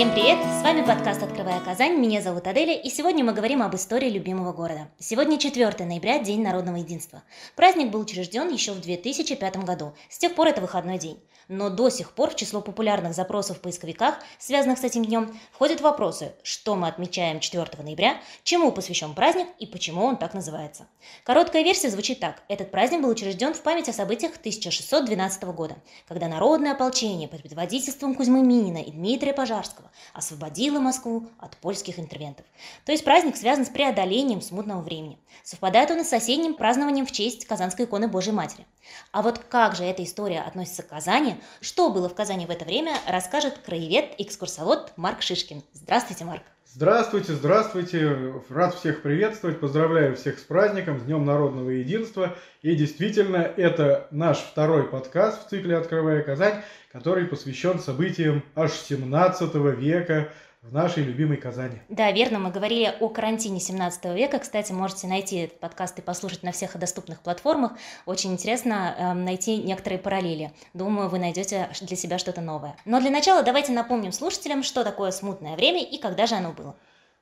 Всем привет! С вами подкаст «Открывая Казань». Меня зовут Аделя, и сегодня мы говорим об истории любимого города. Сегодня 4 ноября, День народного единства. Праздник был учрежден еще в 2005 году. С тех пор это выходной день. Но до сих пор в число популярных запросов в поисковиках, связанных с этим днем, входят вопросы, что мы отмечаем 4 ноября, чему посвящен праздник и почему он так называется. Короткая версия звучит так. Этот праздник был учрежден в память о событиях 1612 года, когда народное ополчение под предводительством Кузьмы Минина и Дмитрия Пожарского освободило Москву от польских интервентов. То есть праздник связан с преодолением смутного времени. Совпадает он с соседним празднованием в честь Казанской иконы Божьей Матери. А вот как же эта история относится к Казани, что было в Казани в это время, расскажет краевед-экскурсовод Марк Шишкин. Здравствуйте, Марк. Здравствуйте, здравствуйте. Рад всех приветствовать. Поздравляю всех с праздником, с Днем Народного Единства. И действительно, это наш второй подкаст в цикле «Открывая Казань», который посвящен событиям аж 17 века, в нашей любимой Казани. Да, верно, мы говорили о карантине 17 века. Кстати, можете найти этот подкаст и послушать на всех доступных платформах. Очень интересно э, найти некоторые параллели. Думаю, вы найдете для себя что-то новое. Но для начала давайте напомним слушателям, что такое смутное время и когда же оно было.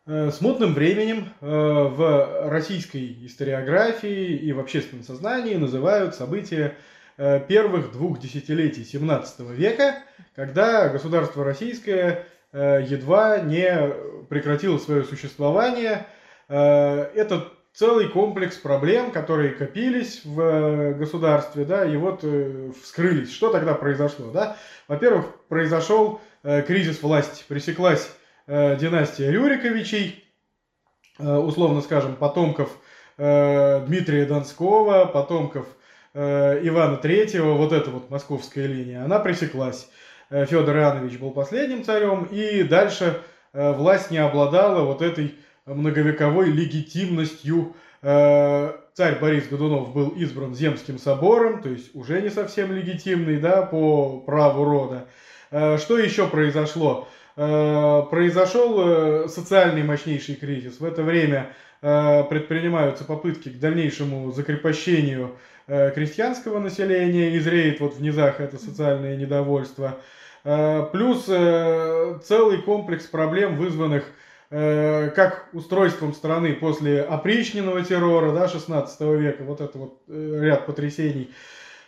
Э, смутным временем э, в российской историографии и в общественном сознании называют события э, первых двух десятилетий 17 века, когда государство российское едва не прекратило свое существование. Э, это целый комплекс проблем, которые копились в э, государстве, да, и вот вскрылись. Что тогда произошло, да? Во-первых, произошел кризис власти, пресеклась династия Рюриковичей, условно скажем, потомков Дмитрия Донского, потомков Ивана Третьего, вот эта вот московская линия, она пресеклась. Э, Федор Иоаннович был последним царем, и дальше э, власть не обладала вот этой многовековой легитимностью. Э, царь Борис Годунов был избран Земским собором, то есть уже не совсем легитимный, да, по праву рода. Что еще произошло? Произошел социальный мощнейший кризис. В это время предпринимаются попытки к дальнейшему закрепощению крестьянского населения, и вот в низах это социальное недовольство. Э, плюс э, целый комплекс проблем, вызванных э, как устройством страны после опричненного террора да, 16 века, вот это вот ряд потрясений,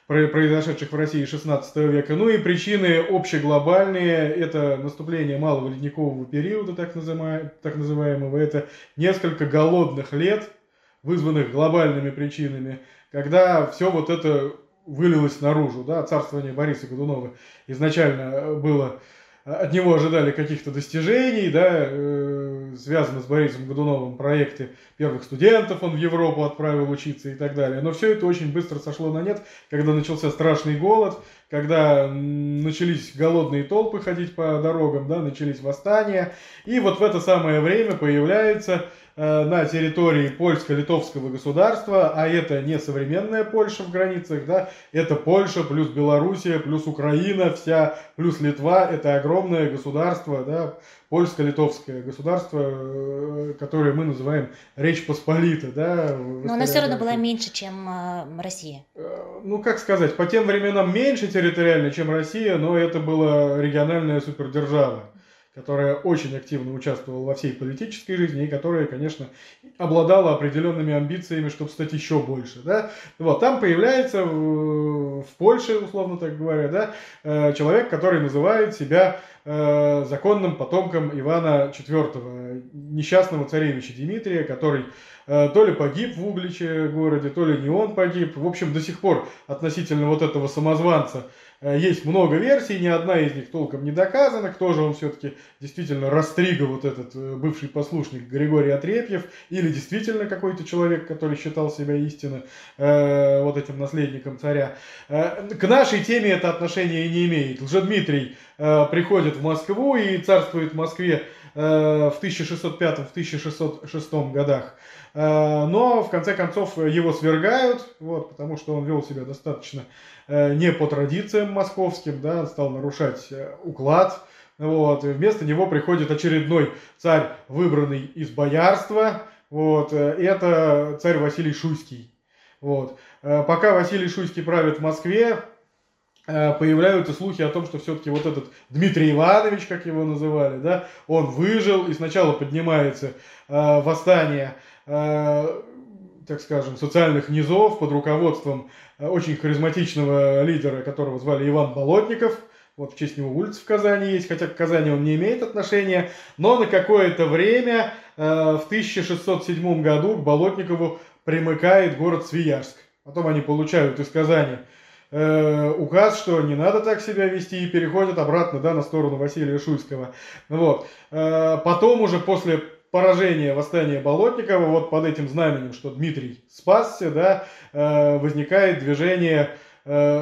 произошедших в России 16 века. Ну и причины общеглобальные, это наступление малого ледникового периода, так, называемого, так называемого, это несколько голодных лет, вызванных глобальными причинами, когда все вот это вылилось наружу, да, царствование Бориса Годунова изначально э, было, э, от него ожидали каких-то достижений, да, э, связанных с Борисом Годуновым проекты первых студентов он в Европу отправил учиться и так далее. Но все это очень быстро сошло на нет, когда начался страшный голод, когда начались голодные толпы ходить по дорогам, да, начались восстания. И вот в это самое время появляется на территории польско-литовского государства, а это не современная Польша в границах, да, это Польша плюс Белоруссия плюс Украина вся плюс Литва, это огромное государство, да, польско-литовское государство, э, которое мы называем Речь Посполита, да. Но она все равно была меньше, чем э, Россия. Ну, как сказать, по тем временам меньше территориально, чем Россия, но это была региональная супердержава которая очень активно участвовала во всей политической жизни и которая, конечно, обладала определенными амбициями, чтобы стать еще больше. Да? Вот, там появляется в, в Польше, условно так говоря, да, э, человек, который называет себя э, законным потомком Ивана IV, несчастного царевича Дмитрия, который э, то ли погиб в Угличе городе, то ли не он погиб. В общем, до сих пор относительно вот этого самозванца Э, есть много версий, ни одна из них толком не доказана, кто же он все-таки действительно Растрига, вот этот бывший послушник Григорий Отрепьев, или действительно какой-то человек, который считал себя истинно вот этим наследником царя. К нашей теме это отношение не имеет. Лжедмитрий э, приходит в Москву и царствует в Москве э, в 1605-1606 годах. Э, но в конце концов его свергают, вот, потому что он вел себя достаточно э, не по традициям московским, да, стал нарушать э, уклад. Вот, и вместо него приходит очередной царь, выбранный из боярства. Вот, это царь Василий Шуйский. Вот. Пока Василий Шуйский правит в Москве, э, появляются слухи о том, что все-таки вот этот Дмитрий Иванович, как его называли, да, он выжил, и сначала поднимается э, восстание, э, так скажем, социальных низов под руководством э, очень харизматичного лидера, которого звали Иван Болотников – вот в честь него улица в Казани есть, хотя к Казани он не имеет отношения. Но на какое-то время, э, в 1607 году, к Болотникову примыкает город Свияжск. Потом они получают из Казани э, указ, что не надо так себя вести, и переходят обратно да, на сторону Василия Шуйского. Вот. Э, потом уже после поражения восстания Болотникова, вот под этим знаменем, что Дмитрий спасся, да, э, возникает движение э,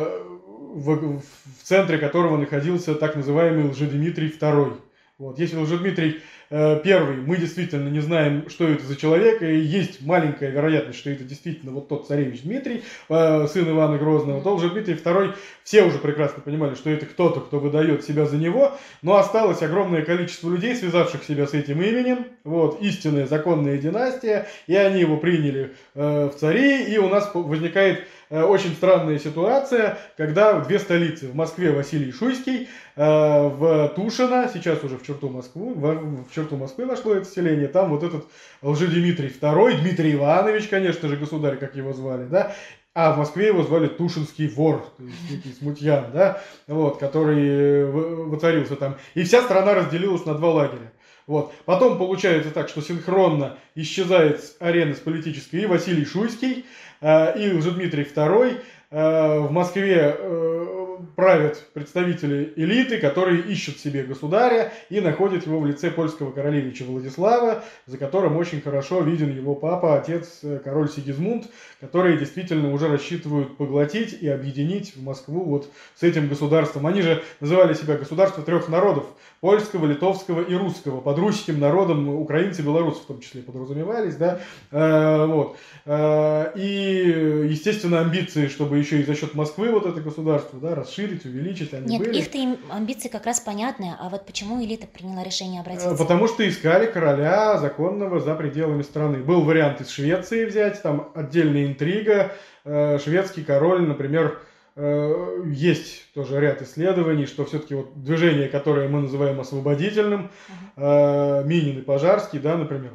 в, в центре которого находился так называемый Лжедмитрий II. Вот. Если Лжедмитрий э, первый, мы действительно не знаем, что это за человек, и есть маленькая вероятность, что это действительно вот тот царевич Дмитрий, э, сын Ивана Грозного, то Лжедмитрий II, все уже прекрасно понимали, что это кто-то, кто выдает себя за него, но осталось огромное количество людей, связавших себя с этим именем, вот, истинная законная династия, и они его приняли э, в цари, и у нас возникает Э, очень странная ситуация, когда две столицы, в Москве Василий Шуйский, э, в Тушино, сейчас уже в черту Москвы, в черту Москвы нашло это селение, там вот этот Лжедимитрий II, Дмитрий Иванович, конечно же, государь, как его звали, да, а в Москве его звали Тушинский вор, то есть некий смутьян, да, вот, который воцарился там. И вся страна разделилась на два лагеря. Вот. Потом получается так, что синхронно исчезает с арены с политической и Василий Шуйский, э, и уже Дмитрий II. Э, в Москве э, правят представители элиты, которые ищут себе государя и находят его в лице польского королевича Владислава, за которым очень хорошо виден его папа, отец, э, король Сигизмунд, которые действительно уже рассчитывают поглотить и объединить в Москву вот с этим государством. Они же называли себя государство трех народов – польского, литовского и русского. Под русским народом украинцы, белорусы в том числе подразумевались, да, э, вот. Э, и, естественно, амбиции, чтобы еще и за счет Москвы вот это государство, да, расширить, увеличить, они Нет, были. их-то амбиции как раз понятны, а вот почему элита приняла решение обратиться? Потому что искали короля законного за пределами страны. Был вариант из Швеции взять, там отдельная интрига. Э, шведский король, например, э, есть тоже ряд исследований, что все-таки вот движение, которое мы называем освободительным, uh-huh. Минин и Пожарский, да, например,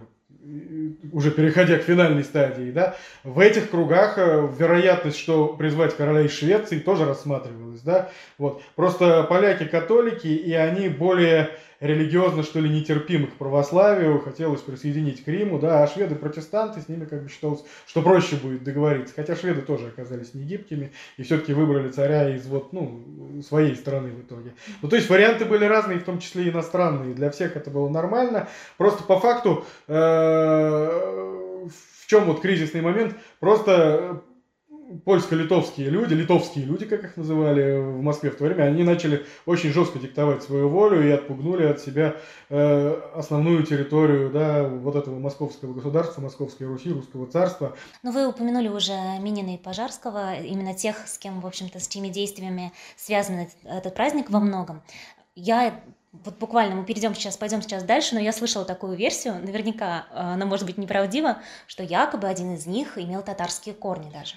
уже переходя к финальной стадии, да, в этих кругах э, вероятность, что призвать короля из Швеции тоже рассматривалась, да, вот. Просто поляки католики, и они более религиозно, что ли, нетерпимы к православию, хотелось присоединить к Риму, да, а шведы протестанты, с ними как бы считалось, что проще будет договориться. Хотя шведы тоже оказались не гибкими и все-таки выбрали царя из вот, ну, своей страны в итоге. Ну, то есть варианты были разные, в том числе иностранные. Для всех это было нормально. Просто по факту э, в чем вот кризисный момент? Просто польско-литовские люди, литовские люди, как их называли в Москве в то время, они начали очень жестко диктовать свою волю и отпугнули от себя э, основную территорию да, вот этого московского государства, Московской Руси, Русского царства. Но ну, вы упомянули уже Минина и Пожарского, именно тех, с кем, в общем-то, с чьими действиями связан этот праздник во многом. Я вот буквально мы перейдем сейчас, пойдем сейчас дальше, но я слышала такую версию, наверняка э, она может быть неправдива, что якобы один из них имел татарские корни даже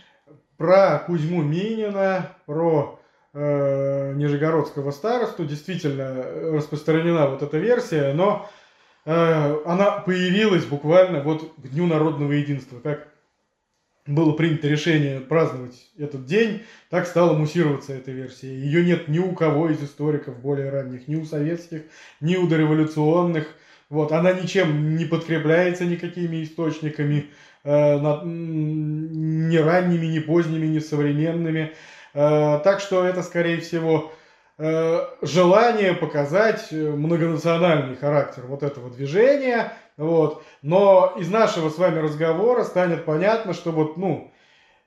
про Кузьму Минина, про э, Нижегородского старосту действительно распространена вот эта версия, но э, она появилась буквально вот к Дню народного единства. Как было принято решение праздновать этот день, так стала муссироваться эта версия. Ее нет ни у кого из историков более ранних, ни у советских, ни у дореволюционных. Вот, она ничем не подкрепляется никакими источниками. Э, ни ранними, ни поздними, ни современными. Э, так что это, скорее всего, э, желание показать многонациональный характер вот этого движения. Вот. Но из нашего с вами разговора станет понятно, что вот, ну,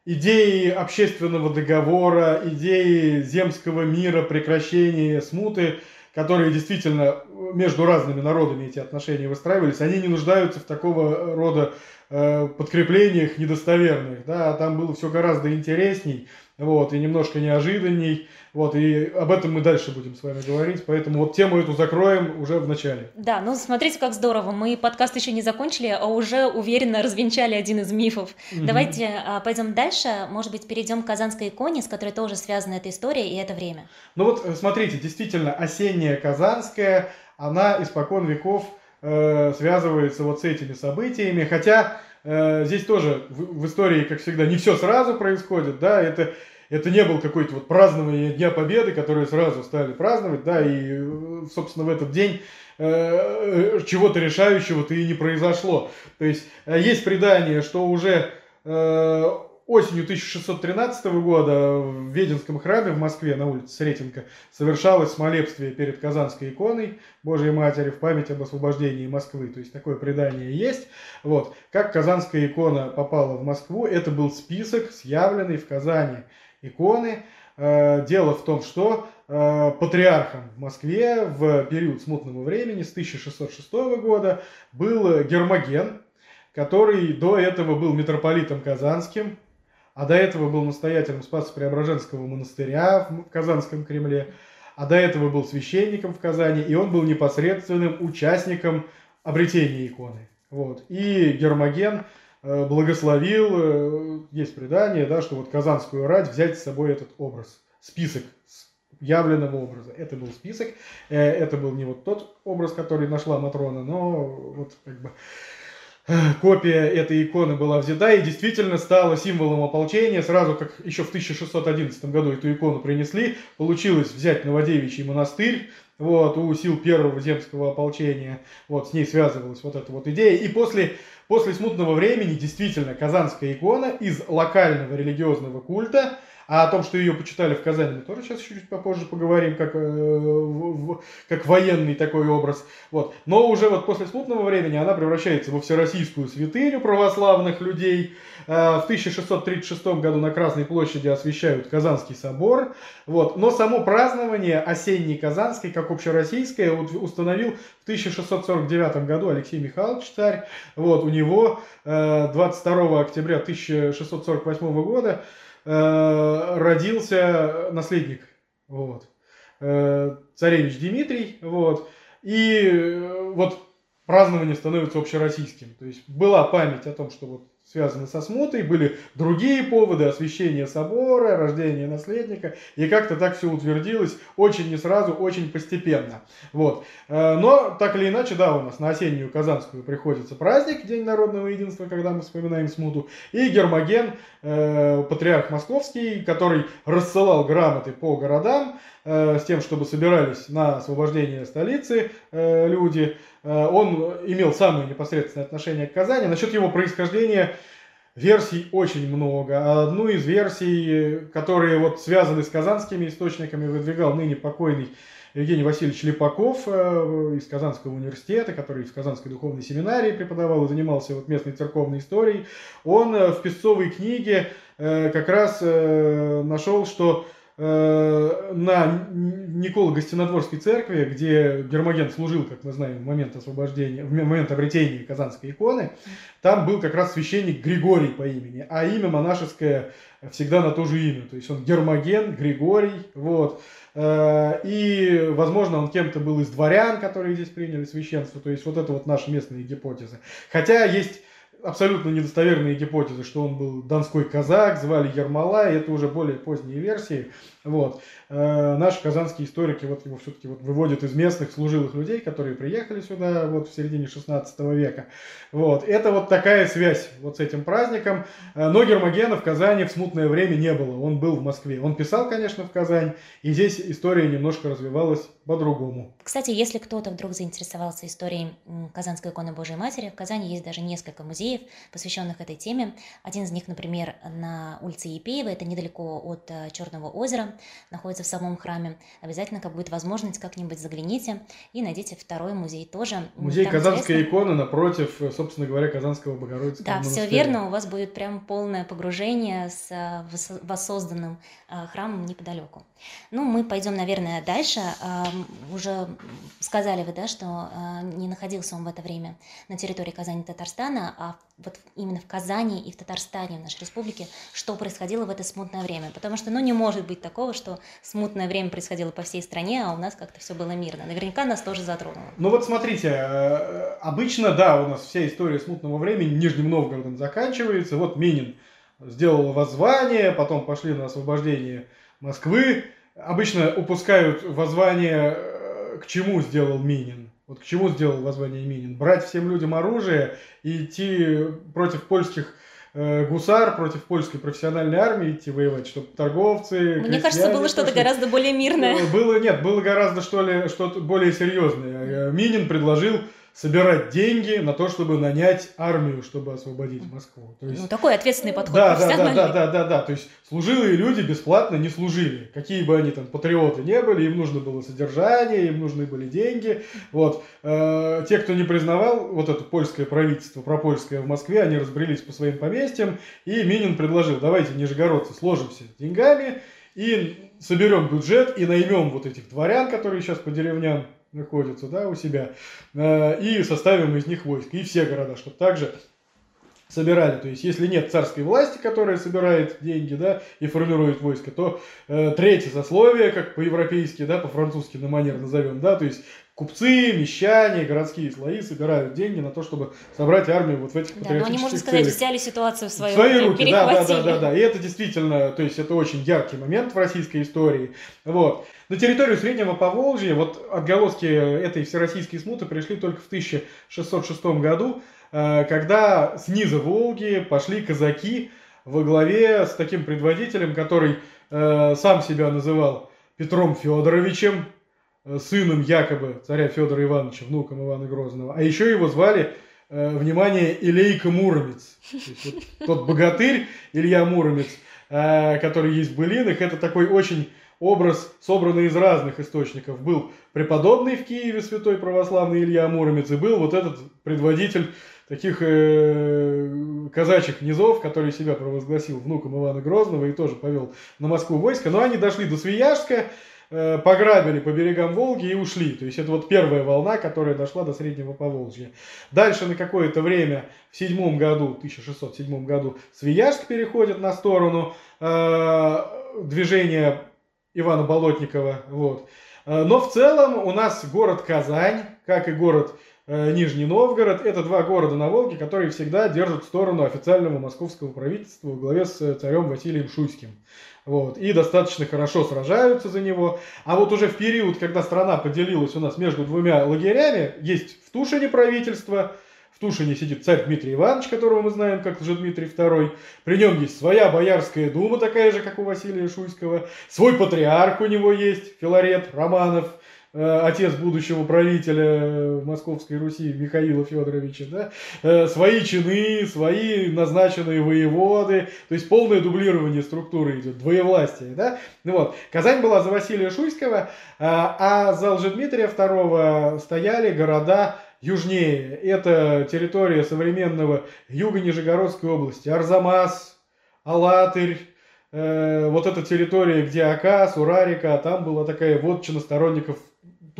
идеи общественного договора, идеи земского мира, прекращения смуты, которые действительно между разными народами эти отношения выстраивались, они не нуждаются в такого рода Э, подкреплениях недостоверных, да, там было все гораздо интересней. вот, и немножко неожиданней, вот, и об этом мы дальше будем с вами говорить, поэтому вот тему эту закроем уже в начале. Да, ну смотрите, как здорово, мы подкаст еще не закончили, а уже уверенно развенчали один из мифов. Угу. Давайте а, пойдем дальше, может быть, перейдем к Казанской иконе, с которой тоже связана эта история и это время. Ну вот, э, смотрите, действительно, осенняя Казанская, она испокон веков э, связывается вот с этими событиями, хотя э, здесь тоже в, в истории, как всегда, не все сразу происходит, да, это, это не был какой-то вот празднование Дня Победы, которые сразу стали праздновать, да, и, э, собственно, в этот день э, чего-то решающего-то и не произошло. То есть, э, есть предание, что уже э, осенью 1613 года в Веденском храме в Москве на улице Сретенка совершалось смолебствие перед Казанской иконой Божьей Матери в память об освобождении Москвы. То есть такое предание есть. Вот. Как Казанская икона попала в Москву, это был список, съявленный в Казани иконы. Э, дело в том, что э, патриархом в Москве в период смутного времени с 1606 года был Гермоген, который до этого был митрополитом Казанским, а до этого был настоятелем Спасо-Преображенского монастыря в Казанском Кремле, а до этого был священником в Казани, и он был непосредственным участником обретения иконы. Вот. И Гермоген э, благословил, э, есть предание, да, что вот Казанскую рать взять с собой этот образ, список явленного образа. Это был список, э, это был не вот тот образ, который нашла Матрона, но вот как бы копия этой иконы была взята и действительно стала символом ополчения. Сразу как еще в 1611 году эту икону принесли, получилось взять Новодевичий монастырь, вот, у сил первого земского ополчения, вот, с ней связывалась вот эта вот идея. И после, после смутного времени действительно Казанская икона из локального религиозного культа а о том, что ее почитали в Казани, мы тоже сейчас чуть-чуть попозже поговорим, как, э, в, как военный такой образ. Вот. Но уже вот после смутного времени она превращается во всероссийскую святыню православных людей. Э, в 1636 году на Красной площади освящают Казанский собор. Вот. Но само празднование осенней Казанской, как общероссийское, установил в 1649 году Алексей Михайлович Царь. Вот. У него 22 э, октября 1648 года родился наследник, вот, э, царевич Дмитрий, вот, и э, вот празднование становится общероссийским. То есть была память о том, что вот связаны со смутой, были другие поводы, освящение собора, рождение наследника, и как-то так все утвердилось очень не сразу, очень постепенно. Вот. Э, но, так или иначе, да, у нас на осеннюю Казанскую приходится праздник, День народного единства, когда мы вспоминаем смуту, и Гермоген, э, патриарх московский, который рассылал грамоты по городам, э, с тем, чтобы собирались на освобождение столицы люди, он имел самое непосредственное отношение к Казани. Насчет его происхождения версий очень много. Одну из версий, которые вот связаны с казанскими источниками, выдвигал ныне покойный Евгений Васильевич Липаков э, из Казанского университета, который в Казанской духовной семинарии преподавал и занимался вот местной церковной историей. Он э, в Песцовой книге как раз нашел, что Э, на Николо-Гостинодворской церкви, где Гермоген служил, как мы знаем, в момент освобождения, в момент обретения Казанской иконы, там был как раз священник Григорий по имени, а имя монашеское всегда на то же имя, то есть он Гермоген, Григорий, вот. Э, и, возможно, он кем-то был из дворян, которые здесь приняли священство, то есть вот это вот наши местные гипотезы. Хотя есть абсолютно недостоверные гипотезы, что он был донской казак, звали Ермолай, это уже более поздние версии. Вот. Э, наши казанские историки вот его все-таки вот выводят из местных служилых людей, которые приехали сюда вот в середине 16 века. Вот. Это вот такая связь вот с этим праздником. Э, но Гермогена в Казани в смутное время не было, он был в Москве. Он писал, конечно, в Казань, и здесь история немножко развивалась по-другому. Кстати, если кто-то вдруг заинтересовался историей Казанской иконы Божией Матери, в Казани есть даже несколько музеев, посвященных этой теме. Один из них, например, на улице Епеева, это недалеко от э, Черного озера находится в самом храме. Обязательно, как будет возможность, как-нибудь загляните и найдите второй музей тоже. Музей Там Казанской интересно. иконы напротив, собственно говоря, Казанского Богородицкого Да, монастыря. все верно, у вас будет прям полное погружение с э, воссозданным э, храмом неподалеку. Ну, мы пойдем, наверное, дальше. Уже сказали вы, да, что э, не находился он в это время на территории Казани Татарстана, а вот именно в Казани и в Татарстане, в нашей республике, что происходило в это смутное время. Потому что, ну, не может быть такого, что смутное время происходило по всей стране, а у нас как-то все было мирно. Наверняка нас тоже затронуло. Ну вот смотрите, э, обычно, да, у нас вся история смутного времени Нижним Новгородом заканчивается. Вот Минин сделал воззвание, потом пошли на освобождение Москвы. Обычно упускают воззвание, э, к чему сделал Минин. Вот к чему сделал воззвание Минин? Брать всем людям оружие и идти против польских э, гусар, против польской профессиональной армии идти воевать, чтобы торговцы, Мне кажется, было что-то гораздо более мирное. Э, было, нет, было гораздо что ли, что-то более серьезное. Минин предложил собирать деньги на то, чтобы нанять армию, чтобы освободить Москву. То есть, ну, такой ответственный подход. Да, да, да, да, да, да, да. То есть служилые люди бесплатно не служили. Какие бы они там патриоты не были, им нужно было содержание, им нужны были деньги. Вот. Э, те, кто не признавал вот это польское правительство, пропольское в Москве, они разбрелись по своим поместьям, и Минин предложил, давайте, нижегородцы, сложимся деньгами и соберем бюджет и наймем вот этих дворян, которые сейчас по деревням находятся да, у себя, э, и составим из них войско, и все города, чтобы также собирали. То есть, если нет царской власти, которая собирает деньги, да, и формирует войско, то э, третье сословие, как по-европейски, да, по-французски на манер назовем, да, то есть купцы, мещане, городские слои собирают деньги на то, чтобы собрать армию вот в этих Да, но они, можно сказать, целях. взяли ситуацию в свои, в свои руки. руки да, да, да, да, да. И это действительно, то есть это очень яркий момент в российской истории. Вот. На территорию Среднего Поволжья вот отголоски этой всероссийской смуты пришли только в 1606 году, э, когда снизу Волги пошли казаки во главе с таким предводителем, который э, сам себя называл Петром Федоровичем, Э, сыном якобы царя Федора Ивановича, внуком Ивана Грозного. А еще его звали, внимание, Илейка Муромец. вот тот богатырь Илья Муромец, который есть в былинах, это такой очень образ, собранный из разных источников. Был преподобный в Киеве, святой православный Илья Муромец, и был вот этот предводитель таких э, казачьих низов, который себя провозгласил внуком Ивана Грозного и тоже повел на Москву войско. Но они дошли до Свияжска, Э, пограбили по берегам Волги и ушли. То есть это вот первая волна, которая дошла до Среднего Поволжья. Дальше на какое-то время, в седьмом году, 1607 году, Свияжск переходит на сторону э, движения Ивана Болотникова. Вот. Э, но в целом у нас город Казань, как и город э, Нижний Новгород, это два города на Волге, которые всегда держат сторону официального московского правительства во главе с царем Василием Шуйским. Вот, и достаточно хорошо сражаются за него. А вот уже в период, когда страна поделилась у нас между двумя лагерями, есть в Тушине правительство, в Тушине сидит царь Дмитрий Иванович, которого мы знаем как Дмитрий II. При нем есть своя боярская дума, такая же, как у Василия Шуйского. Свой патриарх у него есть, Филарет Романов. Э, отец будущего правителя Московской Руси Михаила Федоровича, да, э, свои чины, свои назначенные воеводы, то есть полное дублирование структуры идет, двоевластие, да, ну вот, Казань была за Василия Шуйского, а за Лжедмитрия II стояли города южнее, это территория современного юга Нижегородской области, Арзамас, Алатырь, э, вот эта территория, где Ака, Сурарика, там была такая вотчина сторонников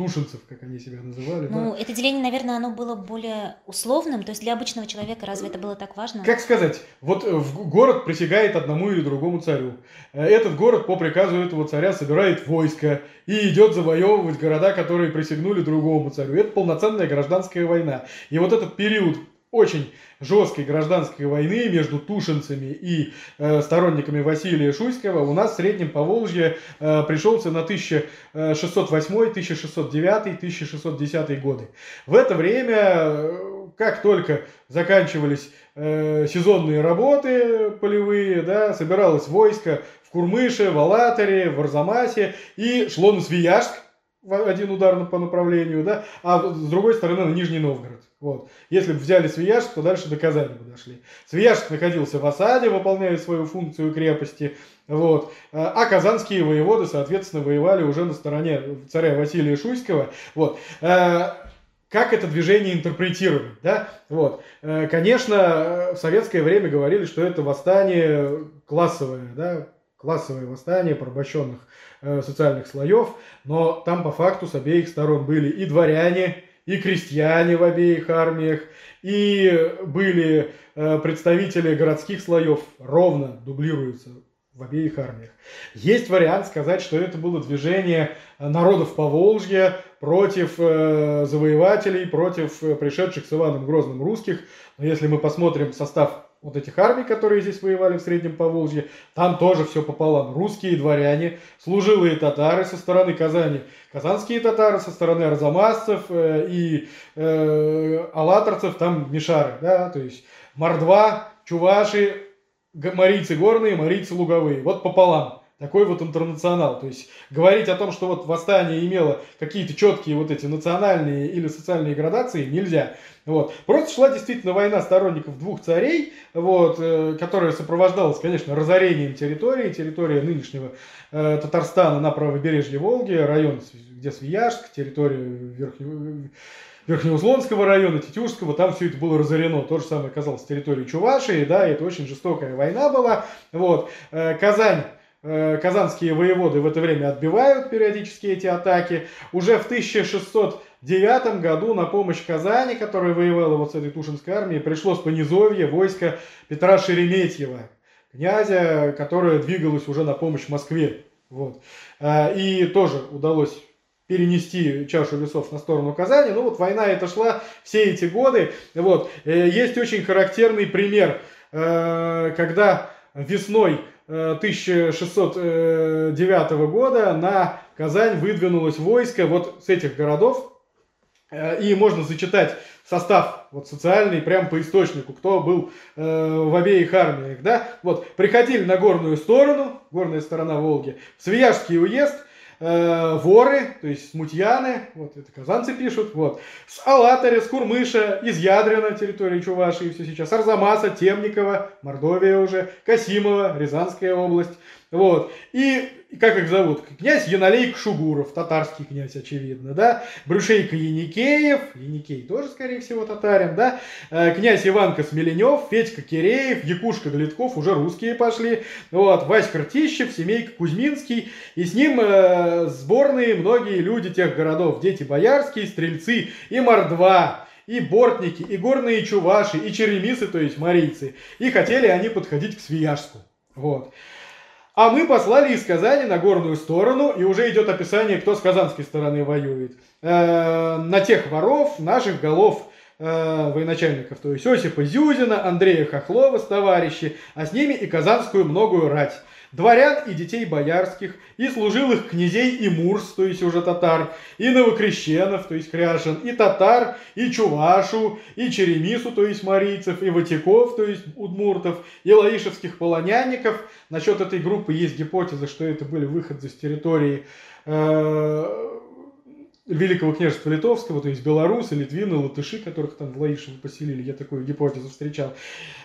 тушинцев, как они себя называли. Ну, да. это деление, наверное, оно было более условным, то есть для обычного человека разве это было так важно? Как сказать, вот э, в город присягает одному или другому царю. Э, этот город по приказу этого царя собирает войско и идет завоевывать города, которые присягнули другому царю. Это полноценная гражданская война. И вот этот период очень жесткой гражданской войны между тушинцами и э, сторонниками Василия Шуйского у нас в Среднем Поволжье э, пришелся на 1608, 1609, 1610 годы. В это время, э, как только заканчивались э, сезонные работы полевые, да, собиралось войско в Курмыше, в Алатаре, в Арзамасе и шло на Свияжск, один удар по направлению, да, а с другой стороны на Нижний Новгород. Вот. Если бы взяли Свияжск, то дальше до Казани бы дошли. Свияжск находился в осаде, выполняя свою функцию крепости. Вот. А казанские воеводы, соответственно, воевали уже на стороне царя Василия Шуйского. Вот. А, как это движение интерпретировать? Да? Вот. А, конечно, в советское время говорили, что это восстание классовое, да? Классовое восстание порабощенных э, социальных слоев, но там по факту с обеих сторон были и дворяне, и крестьяне в обеих армиях, и были э, представители городских слоев, ровно дублируются в обеих армиях. Есть вариант сказать, что это было движение народов Поволжья против э, завоевателей, против э, пришедших с Иваном Грозным русских. Но если мы посмотрим состав вот этих армий, которые здесь воевали в Среднем Поволжье, там тоже все пополам. Русские дворяне, служилые татары со стороны Казани, казанские татары со стороны арзамасцев э, и э, алаторцев, там мишары, да, то есть мордва, чуваши, марийцы горные, марийцы луговые. Вот пополам. Такой вот интернационал. То есть говорить о том, что вот восстание имело какие-то четкие вот эти национальные или социальные градации, нельзя. Вот. Просто шла действительно война сторонников двух царей, вот, э, которая сопровождалась, конечно, разорением территории, территория нынешнего э, Татарстана на правобережье Волги, район, где Свияжск, территория Верхнего Верхнеузлонского района, Тетюшского, там все это было разорено. То же самое оказалось с Чувашии, да, это очень жестокая война была. Вот. Э, Казань казанские воеводы в это время отбивают периодически эти атаки. Уже в 1609 году на помощь Казани, которая воевала вот с этой Тушинской армией, пришло с понизовья войско Петра Шереметьева, князя, которое двигалось уже на помощь Москве. Вот. Э, и тоже удалось перенести чашу весов на сторону Казани. Ну вот война эта шла все эти годы. Вот. Э, есть очень характерный пример, э, когда весной 1609 э, года на Казань выдвинулось войско вот с этих городов. И можно зачитать состав вот социальный прям по источнику, кто был в обеих армиях, да, вот приходили на горную сторону, горная сторона Волги, Свияжский уезд, э, воры, то есть смутьяны, вот это казанцы пишут, вот, с Алатаря, с Курмыша, из Ядрина, территории Чувашии, все сейчас, Арзамаса, Темникова, Мордовия уже, Касимова, Рязанская область, вот. И как их зовут? Князь Янолейк Шугуров, татарский князь, очевидно, да? Брюшейка Яникеев, Яникей тоже, скорее всего, татарин, да? Э, князь Иванка Смеленев, Федька Киреев, Якушка Глитков, уже русские пошли, вот, Васька Ртищев, семейка Кузьминский, и с ним э, сборные многие люди тех городов, дети боярские, стрельцы и мордва, и бортники, и горные чуваши, и черемисы, то есть марийцы. И хотели они подходить к Свияжску. Вот. А мы послали из Казани на горную сторону, и уже идет описание, кто с казанской стороны воюет. Э, на тех воров, наших голов э, военачальников, то есть Осипа Зюзина, Андрея Хохлова с товарищи, а с ними и казанскую многую рать дворян и детей боярских, и служилых князей и мурс, то есть уже татар, и новокрещенов, то есть кряшин, и татар, и чувашу, и черемису, то есть марийцев, и ватиков, то есть удмуртов, и лаишевских полонянников. Насчет этой группы есть гипотеза, что это были выходцы с территории э, Великого княжества Литовского, то есть белорусы, литвины, латыши, которых там в Лаишево поселили, я такую гипотезу встречал,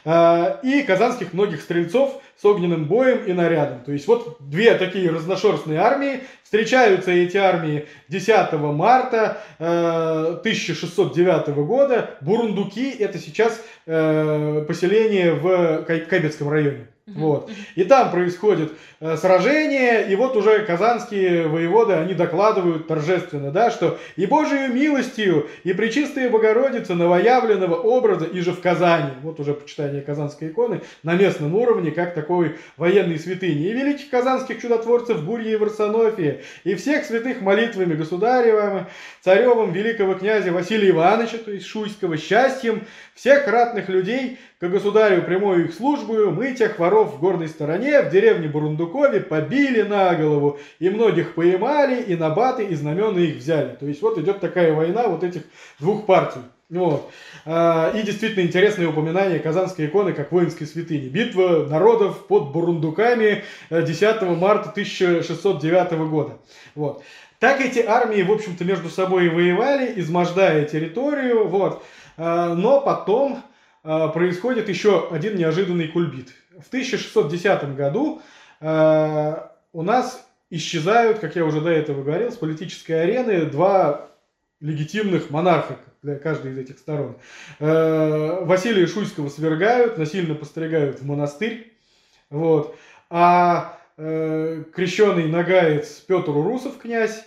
а, и казанских многих стрельцов с огненным боем и нарядом. То есть вот две такие разношерстные армии, встречаются эти армии 10 марта 1609 э, года, Бурундуки, это сейчас э, поселение в Кайбецком районе. Вот. И там происходит э, сражение, и вот уже казанские воеводы, они докладывают торжественно, да, что и Божию милостью, и Пречистая Богородица новоявленного образа, и же в Казани, вот уже почитание казанской иконы, на местном уровне, как такой военной святыни, и великих казанских чудотворцев Гурья и Варсонофия, и всех святых молитвами государевым, царевым великого князя Василия Ивановича, то есть Шуйского, счастьем всех ратных людей, к государю прямую их службу, мы тех воров в горной стороне, в деревне Бурундукове, побили на голову, и многих поймали, и на баты, и знамена их взяли. То есть вот идет такая война вот этих двух партий. Вот. А, и действительно интересное упоминание Казанской иконы как воинской святыни. Битва народов под Бурундуками 10 э, марта 1609 года. Вот. Так эти армии, в общем-то, между собой и воевали, измождая территорию. Вот. А, но потом происходит еще один неожиданный кульбит. В 1610 году а, у нас исчезают, как я уже до этого говорил, с политической арены два легитимных монарха для каждой из этих сторон. А, Василия Шуйского свергают, насильно постригают в монастырь. Вот. А крещеный нагаец Петр Урусов, князь,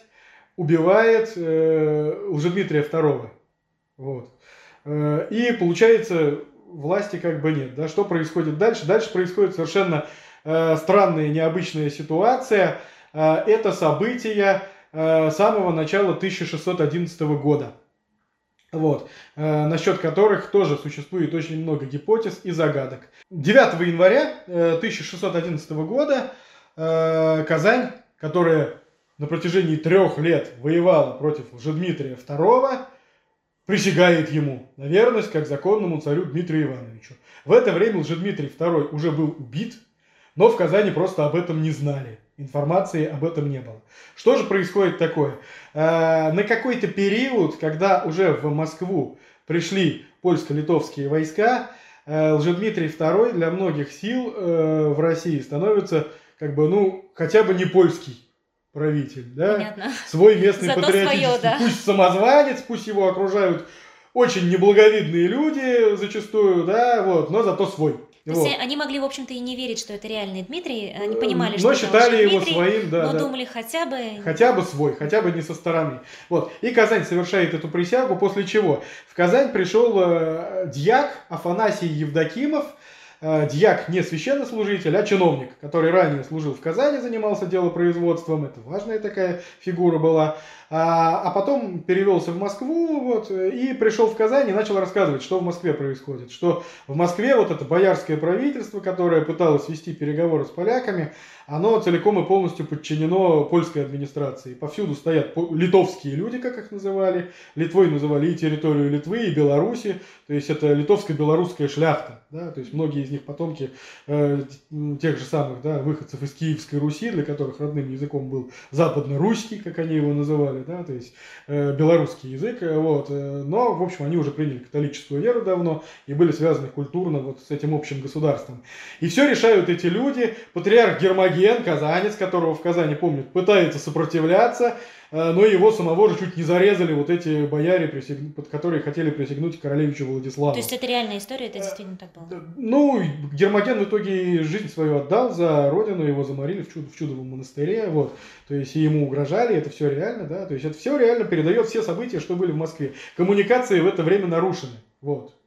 убивает Лжедмитрия II. Вот. Э, и получается, власти как бы нет. Да? Что происходит дальше? Дальше происходит совершенно э, странная, необычная ситуация. Э, это события самого начала 1611 года. Вот, насчет которых тоже существует очень много гипотез и загадок. 9 января 1611 года Казань, которая на протяжении трех лет воевала против Лжедмитрия II, присягает ему на верность как законному царю Дмитрию Ивановичу. В это время Лжедмитрий II уже был убит, но в Казани просто об этом не знали. Информации об этом не было. Что же происходит такое? Э, на какой-то период, когда уже в Москву пришли польско-литовские войска, э, Лжедмитрий II для многих сил э, в России становится как бы, ну, хотя бы не польский правитель, да? Понятно. Свой местный Зато патриотический, свое, да. пусть самозванец, пусть его окружают очень неблаговидные люди зачастую, да, вот, но зато свой. То вот. есть они могли, в общем-то, и не верить, что это реальный Дмитрий, они понимали, но что считали это его Дмитрий, своим, да, но да. думали хотя бы... Хотя бы свой, хотя бы не со стороны. Вот. И Казань совершает эту присягу, после чего в Казань пришел э, дьяк Афанасий Евдокимов, Э, дьяк не священнослужитель, а чиновник, который ранее служил в Казани, занимался делопроизводством, это важная такая фигура была, а, а потом перевелся в Москву вот, и пришел в Казань и начал рассказывать, что в Москве происходит, что в Москве вот это боярское правительство, которое пыталось вести переговоры с поляками, оно целиком и полностью подчинено польской администрации. Повсюду стоят литовские люди, как их называли. Литвой называли и территорию Литвы, и Беларуси. То есть это литовско-белорусская шляхта. Да? То есть многие из них потомки э, тех же самых да, выходцев из Киевской Руси, для которых родным языком был западно-русский, как они его называли, да? то есть э, белорусский язык. Вот. Э, но, в общем, они уже приняли католическую веру давно и были связаны культурно вот с этим общим государством. И все решают эти люди. Патриарх Гермоген Ген, казанец, которого в Казани помнят, пытается сопротивляться, э, но его самого же чуть не зарезали вот эти бояре, под которые хотели присягнуть королевичу Владиславу. То есть это реальная история, это действительно так было? Ну, Гермоген в итоге жизнь свою отдал за родину, его заморили в, чуд в чудовом монастыре, вот. То есть и ему угрожали, это все реально, да, то есть это все реально передает все события, что были в Москве. Коммуникации в это время нарушены, вот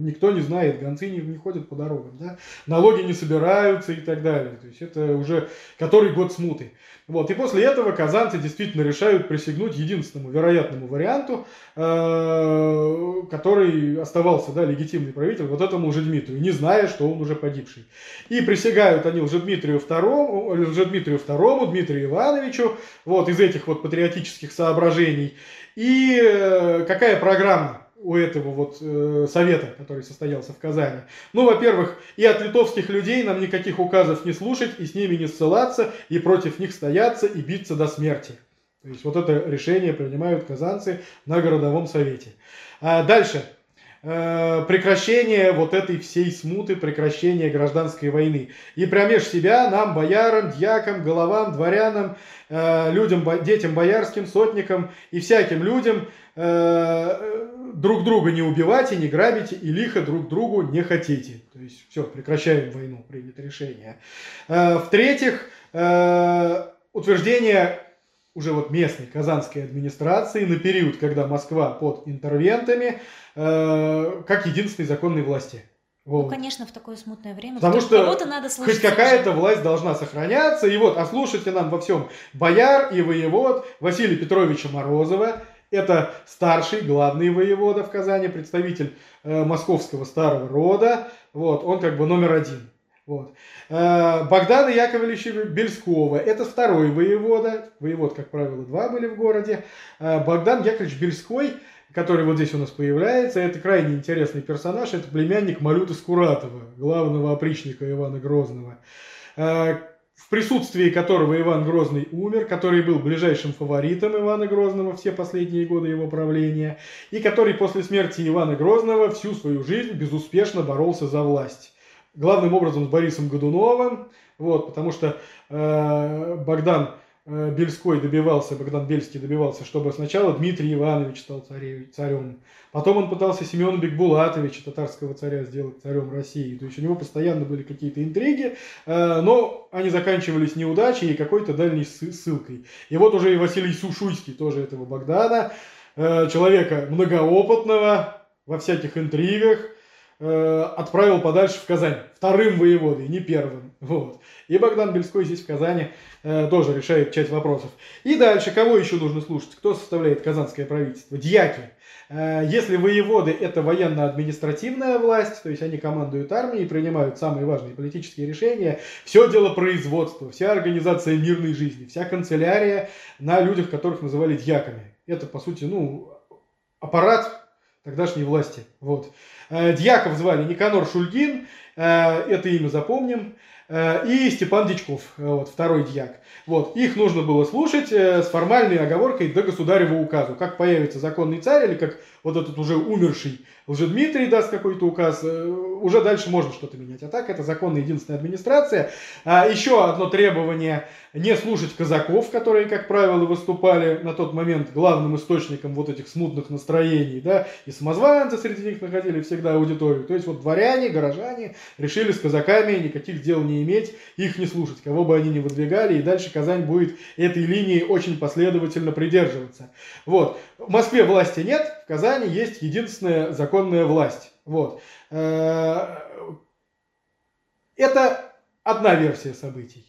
никто не знает, гонцы не, не ходят по дорогам, да? налоги не собираются и так далее. То есть это уже который год смуты. Вот. И после этого казанцы действительно решают присягнуть единственному вероятному варианту, э, который оставался да, легитимный правитель, вот этому Лжедмитрию, не зная, что он уже погибший. И присягают они Лжедмитрию II, Лжедмитрию II Дмитрию Ивановичу, вот из этих вот патриотических соображений. И э, какая программа у этого вот э, совета, который состоялся в Казани. Ну, во-первых, и от литовских людей нам никаких указов не слушать, и с ними не ссылаться, и против них стояться, и биться до смерти. То есть вот это решение принимают казанцы на городовом совете. А дальше. Э, прекращение вот этой всей смуты, прекращение гражданской войны. И промеж себя нам, боярам, дьякам, головам, дворянам, э, людям, детям боярским, сотникам и всяким людям э, друг друга не убивать и не грабите, и лихо друг другу не хотите. То есть все, прекращаем войну, принято решение. В-третьих, утверждение уже вот местной казанской администрации на период, когда Москва под интервентами, э, как единственной законной власти. Вот. Ну, конечно, в такое смутное время. Потому что надо хоть какая-то власть должна сохраняться. И вот, а слушайте нам во всем бояр и воевод Василия Петровича Морозова. Это старший, главный воевода в Казани, представитель э, московского старого рода. Вот, он как бы номер один. Вот. Э, Богдана Яковлевича Бельского, это второй воевода, воевод, как правило, два были в городе. Э, Богдан Яковлевич Бельской, который вот здесь у нас появляется, это крайне интересный персонаж, это племянник Малюта Скуратова, главного опричника Ивана Грозного, э, в присутствии которого Иван Грозный умер, который был ближайшим фаворитом Ивана Грозного все последние годы его правления, и который после смерти Ивана Грозного всю свою жизнь безуспешно боролся за власть главным образом с Борисом Годуновым, вот, потому что э, Богдан э, Бельской добивался, Богдан Бельский добивался, чтобы сначала Дмитрий Иванович стал царем, царем. Потом он пытался Семена Бекбулатовича, татарского царя, сделать царем России. То есть у него постоянно были какие-то интриги, э, но они заканчивались неудачей и какой-то дальней ссылкой. И вот уже и Василий Сушуйский, тоже этого Богдана, э, человека многоопытного во всяких интригах, э, отправил подальше в Казань, вторым воеводой, не первым. Вот. И Богдан Бельской здесь в Казани э, тоже решает часть вопросов. И дальше, кого еще нужно слушать? Кто составляет казанское правительство? Дьяки. Э, если воеводы – это военно-административная власть, то есть они командуют армией, принимают самые важные политические решения, все дело производства, вся организация мирной жизни, вся канцелярия на людях, которых называли дьяками. Это, по сути, ну, аппарат тогдашней власти. Вот. Э, дьяков звали Никанор Шульгин, э, это имя запомним. Э, и Степан Дичков, э, вот, второй дьяк. Вот, их нужно было слушать э, с формальной оговоркой до государева указу. Как появится законный царь или как вот этот уже умерший Лжедмитрий даст какой-то указ, уже дальше можно что-то менять. А так это законная единственная администрация. А еще одно требование не слушать казаков, которые, как правило, выступали на тот момент главным источником вот этих смутных настроений, да, и самозванцы среди них находили всегда аудиторию. То есть вот дворяне, горожане решили с казаками никаких дел не иметь, их не слушать, кого бы они ни выдвигали, и дальше Казань будет этой линии очень последовательно придерживаться. Вот. В Москве власти нет, в Казани есть единственная законная власть. Вот. Э, это одна версия событий.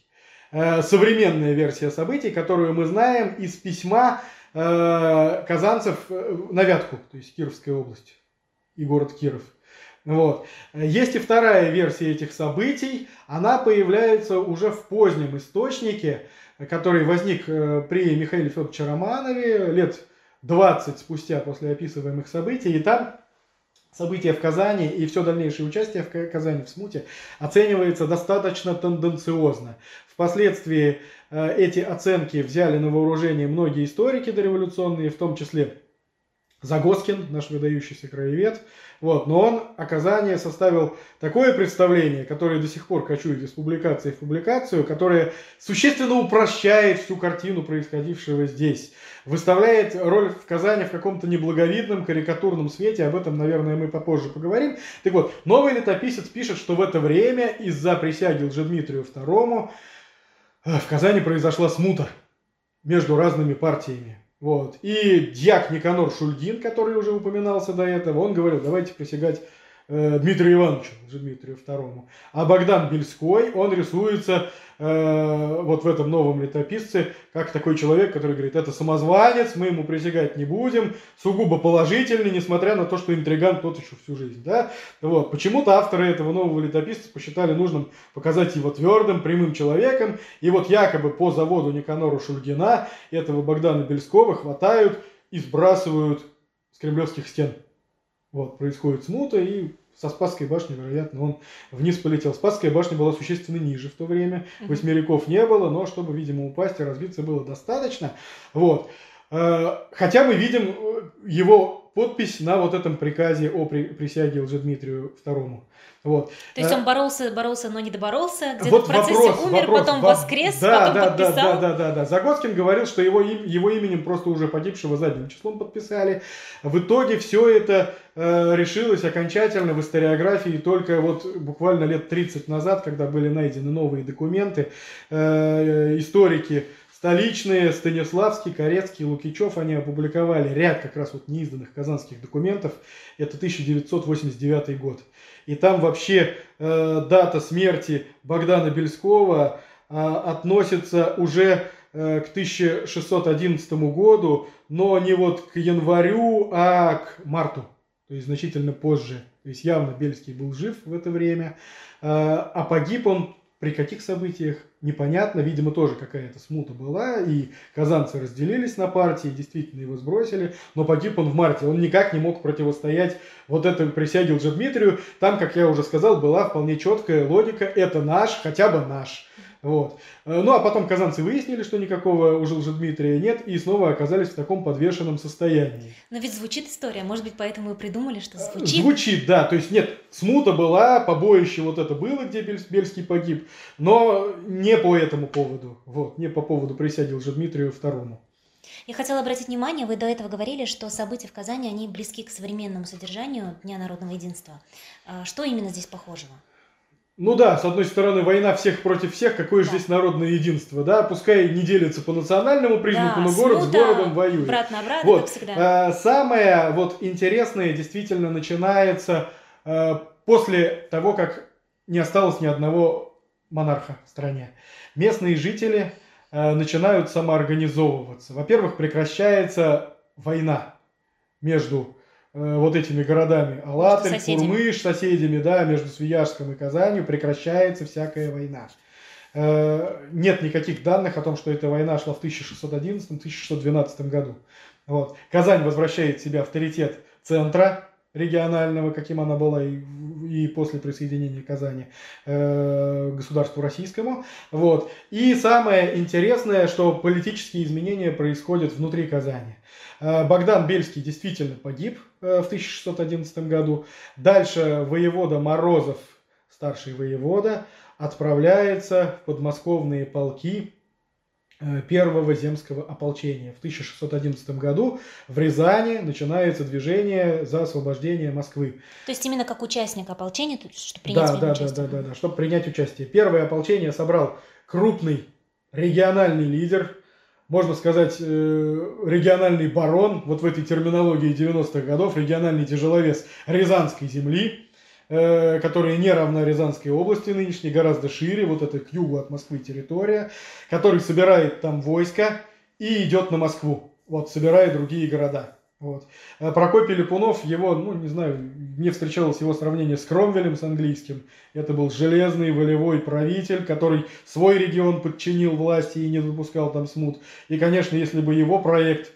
Э, современная версия событий, которую мы знаем из письма э, казанцев на Вятку, то есть Кировская область и город Киров. Вот. Есть и вторая версия этих событий. Она появляется уже в позднем источнике, который возник э, при Михаиле Федоровиче Романове лет 20 спустя после описываемых событий. И там события в Казани и все дальнейшее участие в Казани в смуте оценивается достаточно тенденциозно. Впоследствии э, эти оценки взяли на вооружение многие историки дореволюционные, в том числе Загоскин, наш выдающийся краевед. Вот, но он о Казани составил такое представление, которое до сих пор кочует из публикации в публикацию, которое существенно упрощает всю картину происходившего здесь. Выставляет роль в Казани в каком-то неблаговидном, карикатурном свете. Об этом, наверное, мы попозже поговорим. Так вот, новый летописец пишет, что в это время из-за присяги Лжедмитрию II э, в Казани произошла смута между разными партиями. Вот. И дьяк Никанор Шульгин, который уже упоминался до этого, он говорил, давайте присягать э, Дмитрию Ивановичу, Дмитрию II. А Богдан Бельской, он рисуется э, вот в этом новом летописце, как такой человек, который говорит, это самозванец, мы ему присягать не будем, сугубо положительный, несмотря на то, что интриган тот еще всю жизнь. Да? Вот. Почему-то авторы этого нового летописца посчитали нужным показать его твердым, прямым человеком, и вот якобы по заводу Никанора Шульгина этого Богдана Бельского хватают и сбрасывают с кремлевских стен. Вот, происходит смута, и со Спасской башни, вероятно, он вниз полетел. Спасская башня была существенно ниже в то время, восьмериков не было, но чтобы, видимо, упасть и разбиться было достаточно. Вот. Э, хотя мы видим э, его подпись на вот этом приказе о присяге Лжедмитрию II. Вот. То есть он боролся, боролся, но не доборолся, где-то вот в процессе вопрос, умер, вопрос, потом во... воскрес, да, потом да, подписал. Да, да, да, да. Загоскин говорил, что его, им, его именем просто уже погибшего задним числом подписали. В итоге все это э, решилось окончательно в историографии только вот буквально лет 30 назад, когда были найдены новые документы. Э, историки Столичные, Станиславский, Корецкий, Лукичев, они опубликовали ряд как раз вот неизданных казанских документов. Это 1989 год. И там вообще э, дата смерти Богдана Бельского э, относится уже э, к 1611 году, но не вот к январю, а к марту, то есть значительно позже. То есть явно Бельский был жив в это время, э, а погиб он при каких событиях непонятно, видимо, тоже какая-то смута была, и казанцы разделились на партии, действительно его сбросили, но погиб он в марте, он никак не мог противостоять вот этой присяге Лжедмитрию, там, как я уже сказал, была вполне четкая логика, это наш, хотя бы наш. Вот. Э, ну а потом казанцы выяснили, что никакого уже Дмитрия нет, и снова оказались в таком подвешенном состоянии. Но ведь звучит история, может быть, поэтому и придумали, что э, звучит. Звучит, да. То есть нет, смута была, побоище вот это было, где Бельский погиб, но не по этому поводу. Вот, не по поводу присяги Дмитрию второму. Я хотела обратить внимание, вы до этого говорили, что события в Казани, они близки к современному содержанию Дня народного единства. А что именно здесь похожего? Ну да, с одной стороны, война всех против всех, какое же Да. здесь народное единство, да? Пускай не делится по национальному признаку, Да, но город с городом воюет. Брат на брата, Вот, как всегда. А, Самое вот интересное действительно начинается а, после того, как не осталось ни одного монарха в стране. Местные жители а, начинают самоорганизовываться. Во-первых, прекращается война между вот этими городами Алатырь, соседями. Курмыш, соседями, да, между Свияжском и Казанью прекращается всякая война. Э, Нет никаких данных о том, что эта война шла в 1611-1612 году. Вот. Казань возвращает себе авторитет центра регионального, каким она была и, и после присоединения Казани э, государству российскому. Вот. И самое интересное, что политические изменения происходят внутри Казани. Э, Богдан Бельский действительно погиб э, в 1611 году. Дальше воевода Морозов, старший воевода, отправляется в подмосковные полки первого земского ополчения. В 1611 году в Рязани начинается движение за освобождение Москвы. То есть именно как участник ополчения, чтобы принять Да, да, да, участие. да, да, да, чтобы принять участие. Первое ополчение собрал крупный региональный лидер, можно сказать, э, региональный барон, вот в этой терминологии 90-х годов, региональный тяжеловес Рязанской земли, э, которая не равна Рязанской области нынешней, гораздо шире, вот это к югу от Москвы территория, который собирает там войска и идет на Москву, вот, собирая другие города. Вот. А Прокопий Липунов, его, ну, не знаю, мне встречалось его сравнение с Кромвелем, с английским. Это был железный, волевой правитель, который свой регион подчинил власти и не допускал там смут. И, конечно, если бы его проект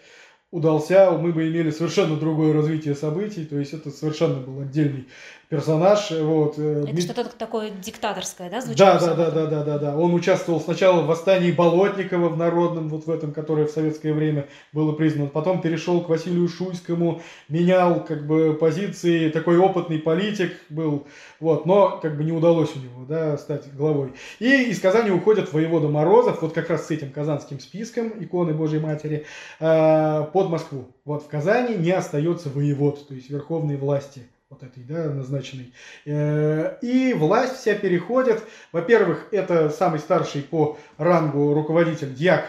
удался, мы бы имели совершенно другое развитие событий, то есть это совершенно был отдельный персонаж. Вот. э, Это что-то такое диктаторское, да, да, звучало? да, да, да, да, да, да. Он участвовал сначала в восстании Болотникова в народном, вот в этом, которое в советское время было признано. Потом перешел к Василию Шуйскому, менял как бы позиции, такой опытный политик был, вот, но как бы не удалось у него, да, стать главой. И из Казани уходят воевода Морозов, вот как раз с этим казанским списком иконы Божьей Матери, э, под Москву. Вот в Казани не остается воевод, то есть верховной власти вот этой, да, назначенной. Э, И власть вся переходит. Во-первых, это самый старший по рангу руководитель, дьяк,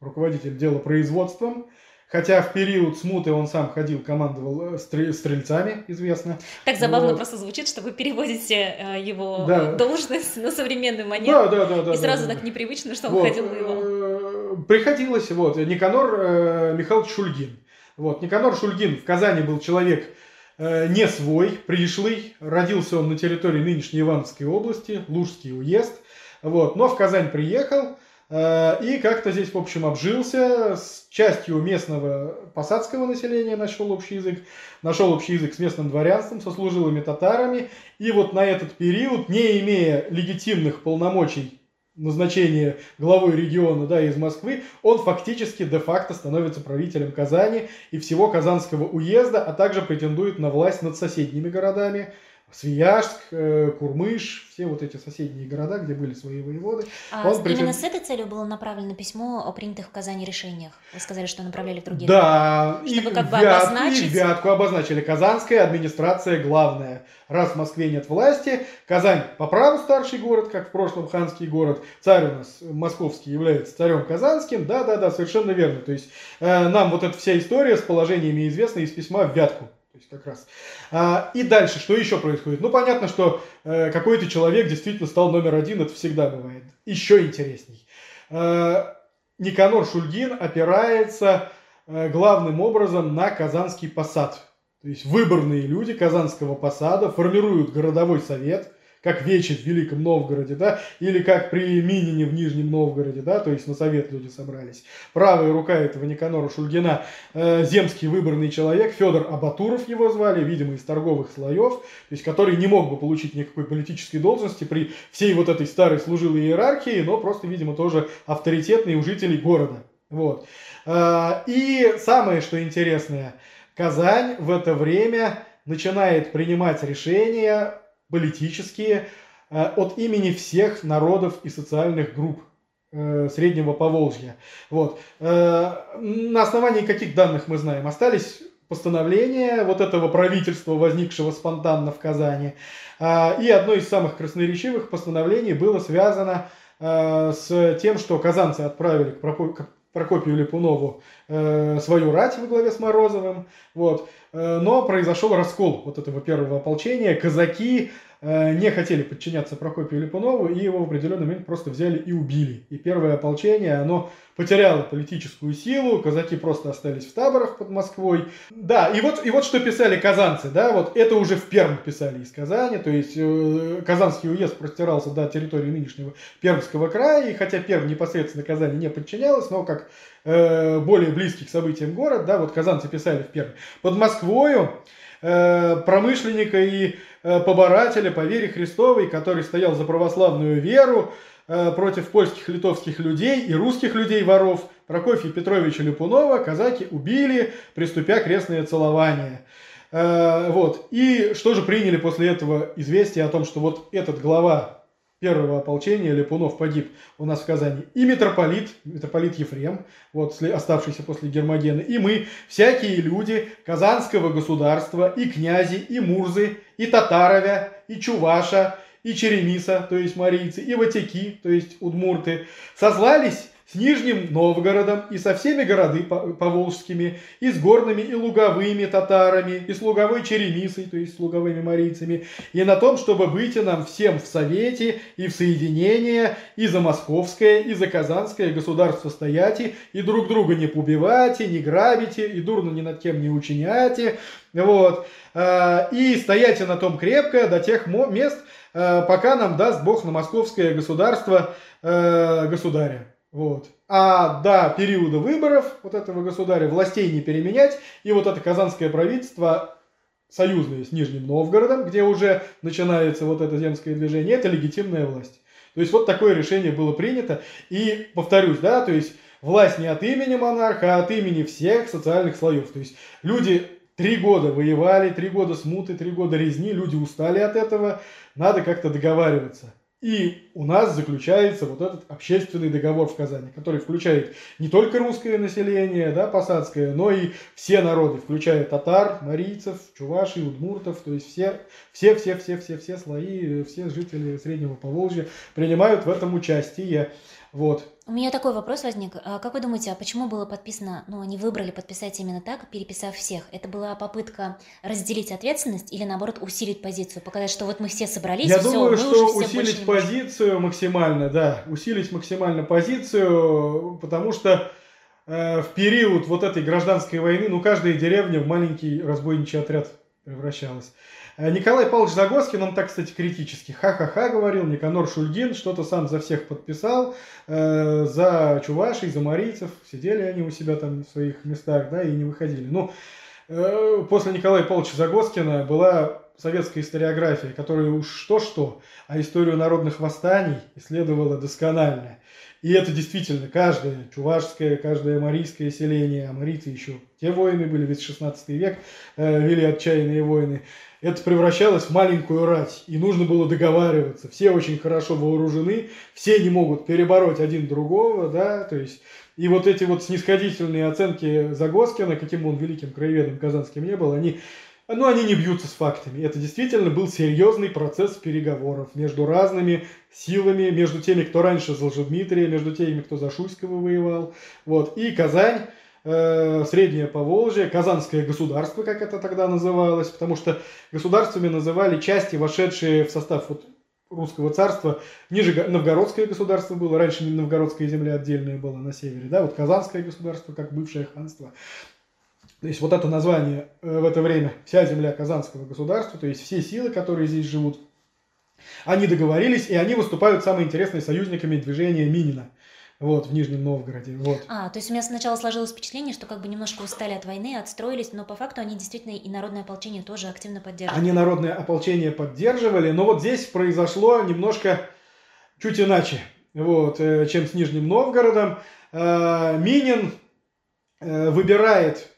руководитель делопроизводством. Хотя в период смуты он сам ходил, командовал э, стрель- стрельцами, известно. Так забавно Вот. просто звучит, что вы переводите э, его Да. должность на современный манер. Да, да, да, да. и да, сразу да, так да. непривычно, что он Вот, ходил воевал. э, Приходилось, вот, Никанор э, Михайлович Шульгин. Вот, Никанор Шульгин в Казани был человек не свой, пришлый. Родился он на территории нынешней Ивановской области, Лужский уезд. Вот, но в Казань приехал э, и как-то здесь, в общем, обжился с частью местного посадского населения, нашел общий язык, нашел общий язык с местным дворянством, со служилыми татарами. И вот на этот период, не имея легитимных полномочий назначения главой региона да, из Москвы, он фактически де-факто становится правителем Казани и всего Казанского уезда, а также претендует на власть над соседними городами. Свияжск, э, Курмыш, все вот эти соседние города, где были свои воеводы. А он именно с этой целью было направлено письмо о принятых в Казани решениях. Вы сказали, что направляли в другие. Да, и Чтобы как бы Вятку, обозначить. и Вятку обозначили. Казанская администрация главная. Раз в Москве нет власти, Казань по праву старший город, как в прошлом ханский город. Царь у нас московский является царем казанским. Да-да-да, совершенно верно. То есть э, нам вот эта вся история с положениями известна из письма в Вятку. То есть как раз. А, и дальше, что еще происходит? Ну, понятно, что э, какой-то человек действительно стал номер один, это всегда бывает. Еще интересней. Э, Никанор Шульгин опирается э, главным образом на Казанский посад. То есть выборные люди Казанского посада формируют городовой совет, как Вече в Великом Новгороде, да, или как при Минине в Нижнем Новгороде, да, то есть на совет люди собрались. Правая рука этого Никанора Шульгина, э, земский выборный человек, Федор Абатуров его звали, видимо, из торговых слоев, то есть который не мог бы получить никакой политической должности при всей вот этой старой служилой иерархии, но просто, видимо, тоже авторитетный у жителей города. Вот. А, И самое, что интересное, Казань в это время начинает принимать решения политические э, от имени всех народов и социальных групп э, Среднего Поволжья. Вот. Э, На основании каких данных мы знаем? Остались постановление вот этого правительства, возникшего спонтанно в Казани. И одно из самых красноречивых постановлений было связано с тем, что казанцы отправили к Прокопию Липунову э, свою рать во главе с Морозовым. Вот. Э, но произошел раскол вот этого первого ополчения. Казаки не хотели подчиняться Прокопию Липунову, и его в определенный момент просто взяли и убили. И первое ополчение, оно потеряло политическую силу, казаки просто остались в таборах под Москвой. Да, и вот, и вот что писали казанцы, да, вот это уже в Перм писали из Казани, то есть э, Казанский уезд простирался до территории нынешнего Пермского края, и хотя Перм непосредственно Казани не подчинялась, но как э, более близкий к событиям город, да, вот казанцы писали в Перм. Под Москвою э, промышленника и Э, поборателя по вере Христовой, который стоял за православную веру э, против польских литовских людей и русских людей-воров, Прокофья Петровича Липунова казаки убили, приступя крестное целование. Вот. И что же приняли после этого известие о том, что вот этот глава первого ополчения Липунов погиб у нас в Казани. И митрополит, митрополит Ефрем, вот оставшийся после Гермогена, и мы, всякие люди Казанского государства, и князи, и мурзы, и татаровя, и чуваша, и черемиса, то есть марийцы, и ватяки, то есть удмурты, созвались с Нижним Новгородом и со всеми городы поволжскими, и с горными и луговыми татарами, и с луговой черемисой, то есть с луговыми марийцами, и на том, чтобы быть нам всем в совете и в соединение, и за московское, и за казанское государство стояти, и друг друга не побивать, и не грабите, и дурно ни над кем не учиняйте, вот, а, и стояйте на том крепко до тех мест, а, пока нам даст Бог на московское государство а, государя. Вот. А до периода выборов вот этого государя властей не переменять. И вот это казанское правительство, союзное с Нижним Новгородом, где уже начинается вот это земское движение, это легитимная власть. То есть вот такое решение было принято. И повторюсь, да, то есть власть не от имени монарха, а от имени всех социальных слоев. То есть люди три года воевали, три года смуты, три года резни, люди устали от этого, надо как-то договариваться. И у нас заключается вот этот общественный договор в Казани, который включает не только русское население, да, посадское, но и все народы, включая татар, марийцев, чувашей, удмуртов, то есть все, все, все, все, все, все слои, все жители Среднего Поволжья принимают в этом участие. Вот. У меня такой вопрос возник. А как вы думаете, а почему было подписано, ну, они выбрали подписать именно так, переписав всех? Это была попытка разделить ответственность или, наоборот, усилить позицию? Показать, что вот мы все собрались, Я все, думаю, что усилить позицию максимально, да, усилить максимально позицию, потому что э, в период вот этой гражданской войны, ну, каждая деревня в маленький разбойничий отряд превращалась. Э, Николай Павлович Загоскин, он так, кстати, критически ха-ха-ха говорил, Никанор Шульгин что-то сам за всех подписал, э, за чувашей, за марийцев, сидели они у себя там в своих местах, да, и не выходили. Ну, э, после Николая Павловича Загоскина была советская историография, которая уж что-что, а историю народных восстаний исследовала досконально. И это действительно каждое чувашское, каждое марийское селение, а марийцы еще те воины были, ведь 16 век э, вели отчаянные войны это превращалось в маленькую рать, и нужно было договариваться. Все очень хорошо вооружены, все не могут перебороть один другого, да, то есть... И вот эти вот снисходительные оценки Загоскина, каким он великим краеведом казанским не был, они, ну, они не бьются с фактами. Это действительно был серьезный процесс переговоров между разными силами, между теми, кто раньше за Лжедмитрия, между теми, кто за Шуйского воевал. Вот. И Казань Э, Среднее Поволжье, Казанское государство, как это тогда называлось, потому что государствами называли части, вошедшие в состав вот русского царства. Ниже Новгородское государство было, раньше Новгородская земля отдельная была на севере, да, вот Казанское государство, как бывшее ханство. То есть вот это название э, в это время, вся земля Казанского государства, то есть все силы, которые здесь живут, они договорились, и они выступают самыми интересными союзниками движения Минина – вот, в Нижнем Новгороде. Вот. А, то есть у меня сначала сложилось впечатление, что как бы немножко устали от войны, отстроились, но по факту они действительно и народное ополчение тоже активно поддерживали. Они народное ополчение поддерживали, но вот здесь произошло немножко чуть иначе, вот, э, чем с Нижним Новгородом. Э, Минин выбирает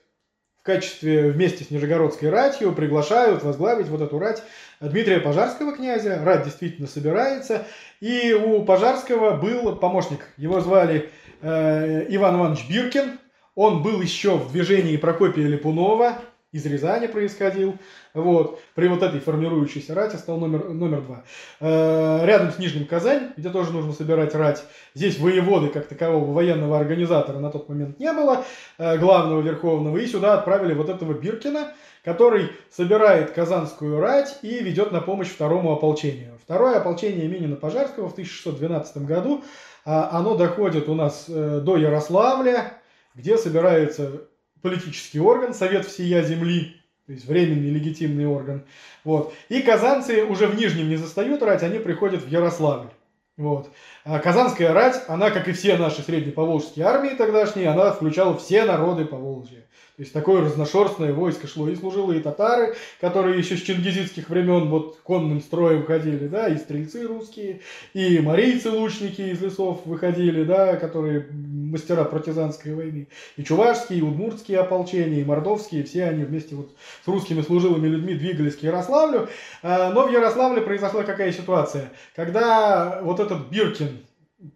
качестве вместе с Нижегородской ратью, приглашают возглавить вот эту рать Дмитрия Пожарского князя. Рать действительно собирается. И у Пожарского был помощник. Его звали э, Иван Иванович Биркин. Он был еще в движении Прокопия Липунова. Из Рязани происходил. Вот. При вот этой формирующейся рате стал номер, номер два. Э, рядом с Нижним Казань, где тоже нужно собирать рать. Здесь воеводы, как такового военного организатора на тот момент не было, э, главного верховного. И сюда отправили вот этого Биркина, который собирает казанскую рать и ведет на помощь второму ополчению. Второе ополчение Минина Пожарского в 1612 году, а, оно доходит у нас э, до Ярославля, где собирается политический орган, Совет всея земли, то есть временный легитимный орган. Вот. И казанцы уже в Нижнем не застают рать, они приходят в Ярославль. Вот. А Казанская рать, она, как и все наши среднеповолжские армии тогдашние, она включала все народы Поволжья. То есть такое разношерстное войско шло. И служилые татары, которые еще с чингизидских времен вот конным строем ходили, да, и стрельцы русские, и марийцы-лучники из лесов выходили, да, которые мастера партизанской войны. И чувашские, и удмуртские ополчения, и мордовские, все они вместе вот с русскими служилыми людьми двигались к Ярославлю. А, но в Ярославле произошла какая ситуация? Когда вот этот Биркин,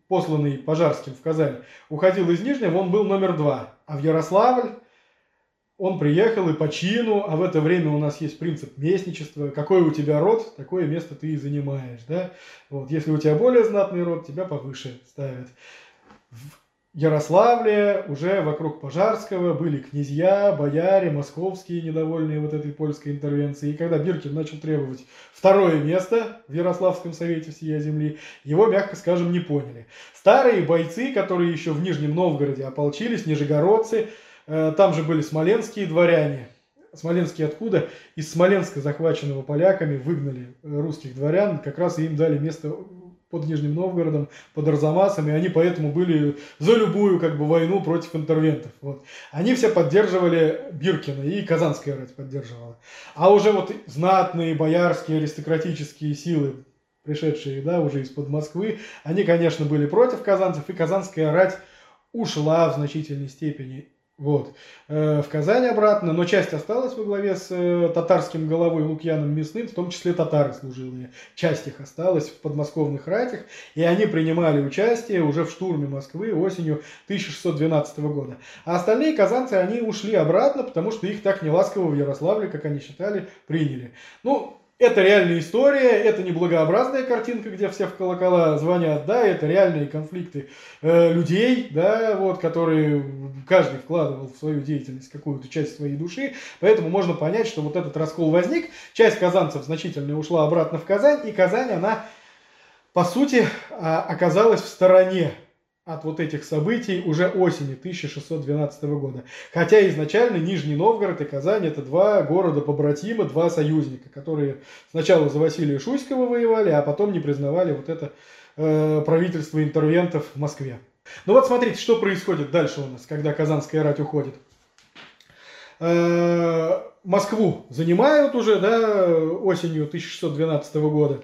посланный Пожарским в Казань, уходил из Нижнего, он был номер два. А в Ярославль он приехал и по чину, а в это время у нас есть принцип местничества. Какой у тебя род, такое место ты и занимаешь. Да? Вот, если у тебя более знатный род, тебя повыше ставят. В Ярославле уже вокруг Пожарского были князья, бояре, московские, недовольные вот этой польской интервенцией. И когда Биркин начал требовать второе место в Ярославском совете всея земли, его, мягко скажем, не поняли. Старые бойцы, которые еще в Нижнем Новгороде ополчились, нижегородцы, Э, там же были смоленские дворяне. Смоленские откуда? Из Смоленска, захваченного поляками, выгнали русских дворян. Как раз им дали место под Нижним Новгородом, под Арзамасом, и они поэтому были за любую как бы войну против интервентов. Вот. Они все поддерживали Биркина, и Казанская рать поддерживала. А уже вот знатные боярские аристократические силы, пришедшие да, уже из-под Москвы, они, конечно, были против казанцев, и Казанская рать ушла в значительной степени вот. Э, в Казань обратно, но часть осталась во главе с э, татарским головой Лукьяном Мясным, в том числе татары служилые. Часть их осталась в подмосковных ратях, и они принимали участие уже в штурме Москвы осенью 1612 года. А остальные казанцы, они ушли обратно, потому что их так неласково в Ярославле, как они считали, приняли. Ну, это реальная история, это не благообразная картинка, где все в колокола звонят, да, это реальные конфликты э, людей, да, вот, которые каждый вкладывал в свою деятельность какую-то часть своей души, поэтому можно понять, что вот этот раскол возник, часть казанцев значительно ушла обратно в Казань, и Казань, она, по сути, а, оказалась в стороне от вот этих событий уже осени 1612 года. Хотя изначально Нижний Новгород и Казань это два города-побратима, два союзника, которые сначала за Василия Шуйского воевали, а потом не признавали вот это э, правительство интервентов в Москве. Ну вот смотрите, что происходит дальше у нас, когда Казанская рать уходит. Э, Москву занимают уже да, осенью 1612 года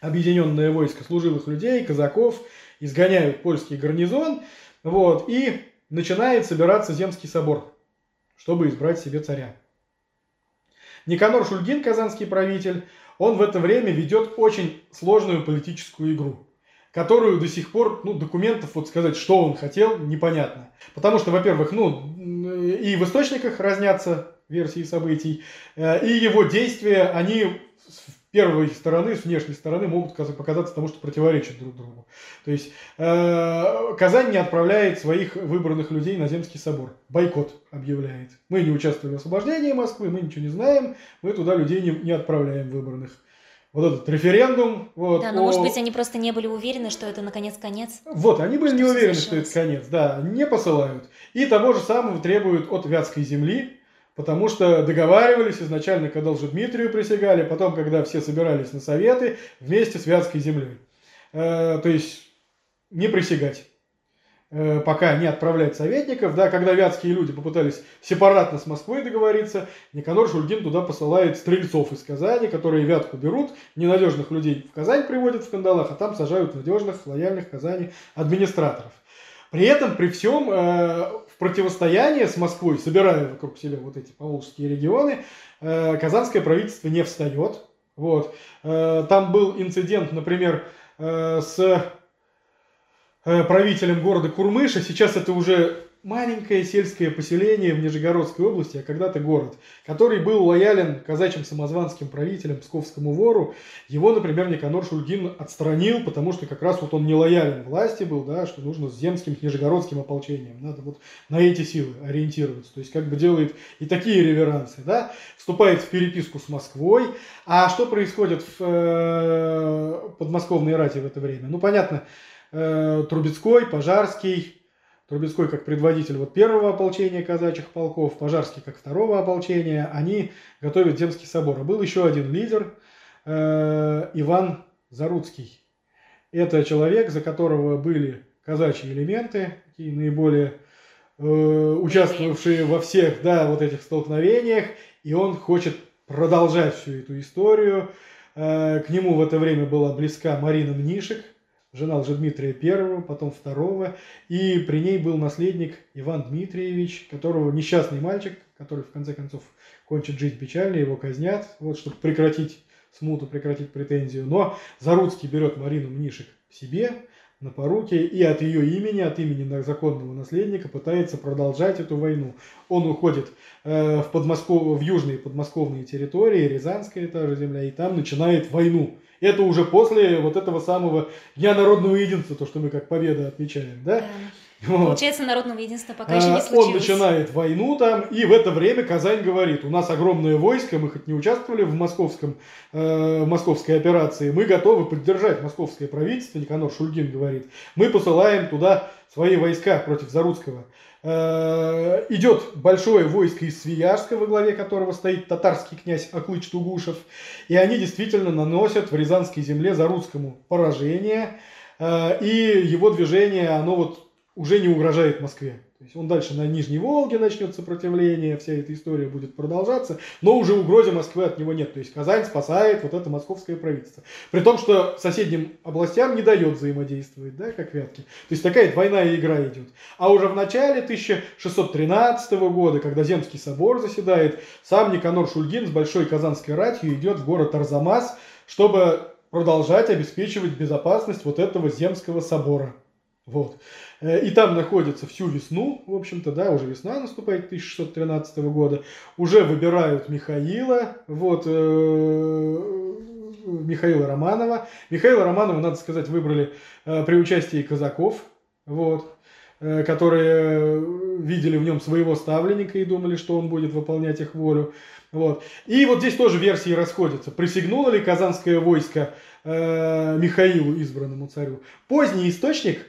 объединенное войско служилых людей, казаков – изгоняют польский гарнизон, вот, и начинает собираться Земский собор, чтобы избрать себе царя. Никанор Шульгин, казанский правитель, он в это время ведет очень сложную политическую игру, которую до сих пор, ну, документов, вот сказать, что он хотел, непонятно. Потому что, во-первых, ну, и в источниках разнятся версии событий, э, и его действия, они первой стороны, с внешней стороны могут показаться тому, что противоречат друг другу. То есть э, Казань не отправляет своих выбранных людей на Земский собор. Бойкот объявляет. Мы не участвовали в освобождении Москвы, мы ничего не знаем, мы туда людей не, не отправляем выбранных. Вот этот референдум. Вот, да, но о... может быть они просто не были уверены, что это наконец конец. Вот, они были что не уверены, что это конец, да, не посылают. И того же самого требуют от Вятской земли, Потому что договаривались изначально, когда Дмитрию присягали, потом, когда все собирались на советы, вместе с Вятской землей. Э, то есть не присягать э, пока не отправлять советников. Да, когда вятские люди попытались сепаратно с Москвой договориться, Никанор Шульгин туда посылает стрельцов из Казани, которые Вятку берут, ненадежных людей в Казань приводят в кандалах, а там сажают надежных, лояльных Казани администраторов. При этом, при всем, э, противостояние с Москвой, собирая вокруг себя вот эти поволжские регионы, э, казанское правительство не встает. Вот. Э, там был инцидент, например, с правителем города Курмыша. Сейчас это уже маленькое сельское поселение в Нижегородской области, а когда-то город, который был лоялен казачьим самозванским правителям, псковскому вору. Его, например, Никанор Шульгин отстранил, потому что как раз вот он не лоялен власти был, да, что нужно с земским, нижегородским ополчением. Надо вот на эти силы ориентироваться. То есть как бы делает и такие реверансы, да, вступает в переписку с Москвой. А что происходит в э, подмосковной рате в это время? Ну, понятно, э, Трубецкой, Пожарский, Трубецкой как предводитель вот первого ополчения казачьих полков, Пожарский как второго ополчения, они готовят Земский собор. А был еще один лидер, э, Иван Заруцкий. Это человек, за которого были казачьи элементы, такие наиболее э, участвовавшие во всех да, вот этих столкновениях, и он хочет продолжать всю эту историю. Э, к нему в это время была близка Марина Мнишек, жена Лжедмитрия I, потом второго, и при ней был наследник Иван Дмитриевич, которого несчастный мальчик, который в конце концов кончит жизнь печально, его казнят, вот, чтобы прекратить смуту, прекратить претензию. Но Заруцкий берет Марину Мнишек к себе, на поруки и от ее имени, от имени законного наследника пытается продолжать эту войну. Он уходит э, в, Подмосков... в южные подмосковные территории, Рязанская та же земля, и там начинает войну. Это уже после вот этого самого Дня народного единства, то, что мы как победа отмечаем, да? да. Вот. Получается, народного единства пока еще не случилось. Он начинает войну там, и в это время Казань говорит, у нас огромное войско, мы хоть не участвовали в московском, э, московской операции, мы готовы поддержать московское правительство, Никанор Шульгин говорит, мы посылаем туда свои войска против Заруцкого. Э, идет большое войско из Свияжска, во главе которого стоит татарский князь Аклыч Тугушев, и они действительно наносят в Рязанской земле Заруцкому поражение, э, и его движение, оно вот уже не угрожает Москве. Есть он дальше на Нижней Волге начнет сопротивление, вся эта история будет продолжаться, но уже угрозы Москвы от него нет. То есть Казань спасает вот это московское правительство. При том, что соседним областям не дает взаимодействовать, да, как Вятки. То есть такая двойная игра идет. А уже в начале 1613 года, когда Земский собор заседает, сам Никанор Шульгин с большой казанской ратью идет в город Арзамас, чтобы продолжать обеспечивать безопасность вот этого Земского собора. Вот. Э, и там находятся всю весну, в общем-то, да, уже весна наступает 1613 года. Уже выбирают Михаила, вот, э, Михаила Романова. Михаила Романова, надо сказать, выбрали э, при участии казаков, вот, которые видели в нем своего ставленника и думали, что он будет выполнять их волю. Вот. И вот здесь тоже версии расходятся. Присягнуло ли казанское войско э, Михаилу, избранному царю? Поздний источник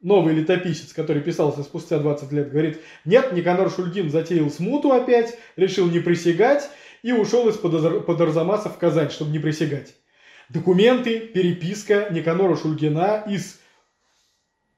новый летописец, который писался спустя 20 лет, говорит, нет, Никанор Шульгин затеял смуту опять, решил не присягать и ушел из-под под Арзамаса в Казань, чтобы не присягать. Документы, переписка Никанора Шульгина из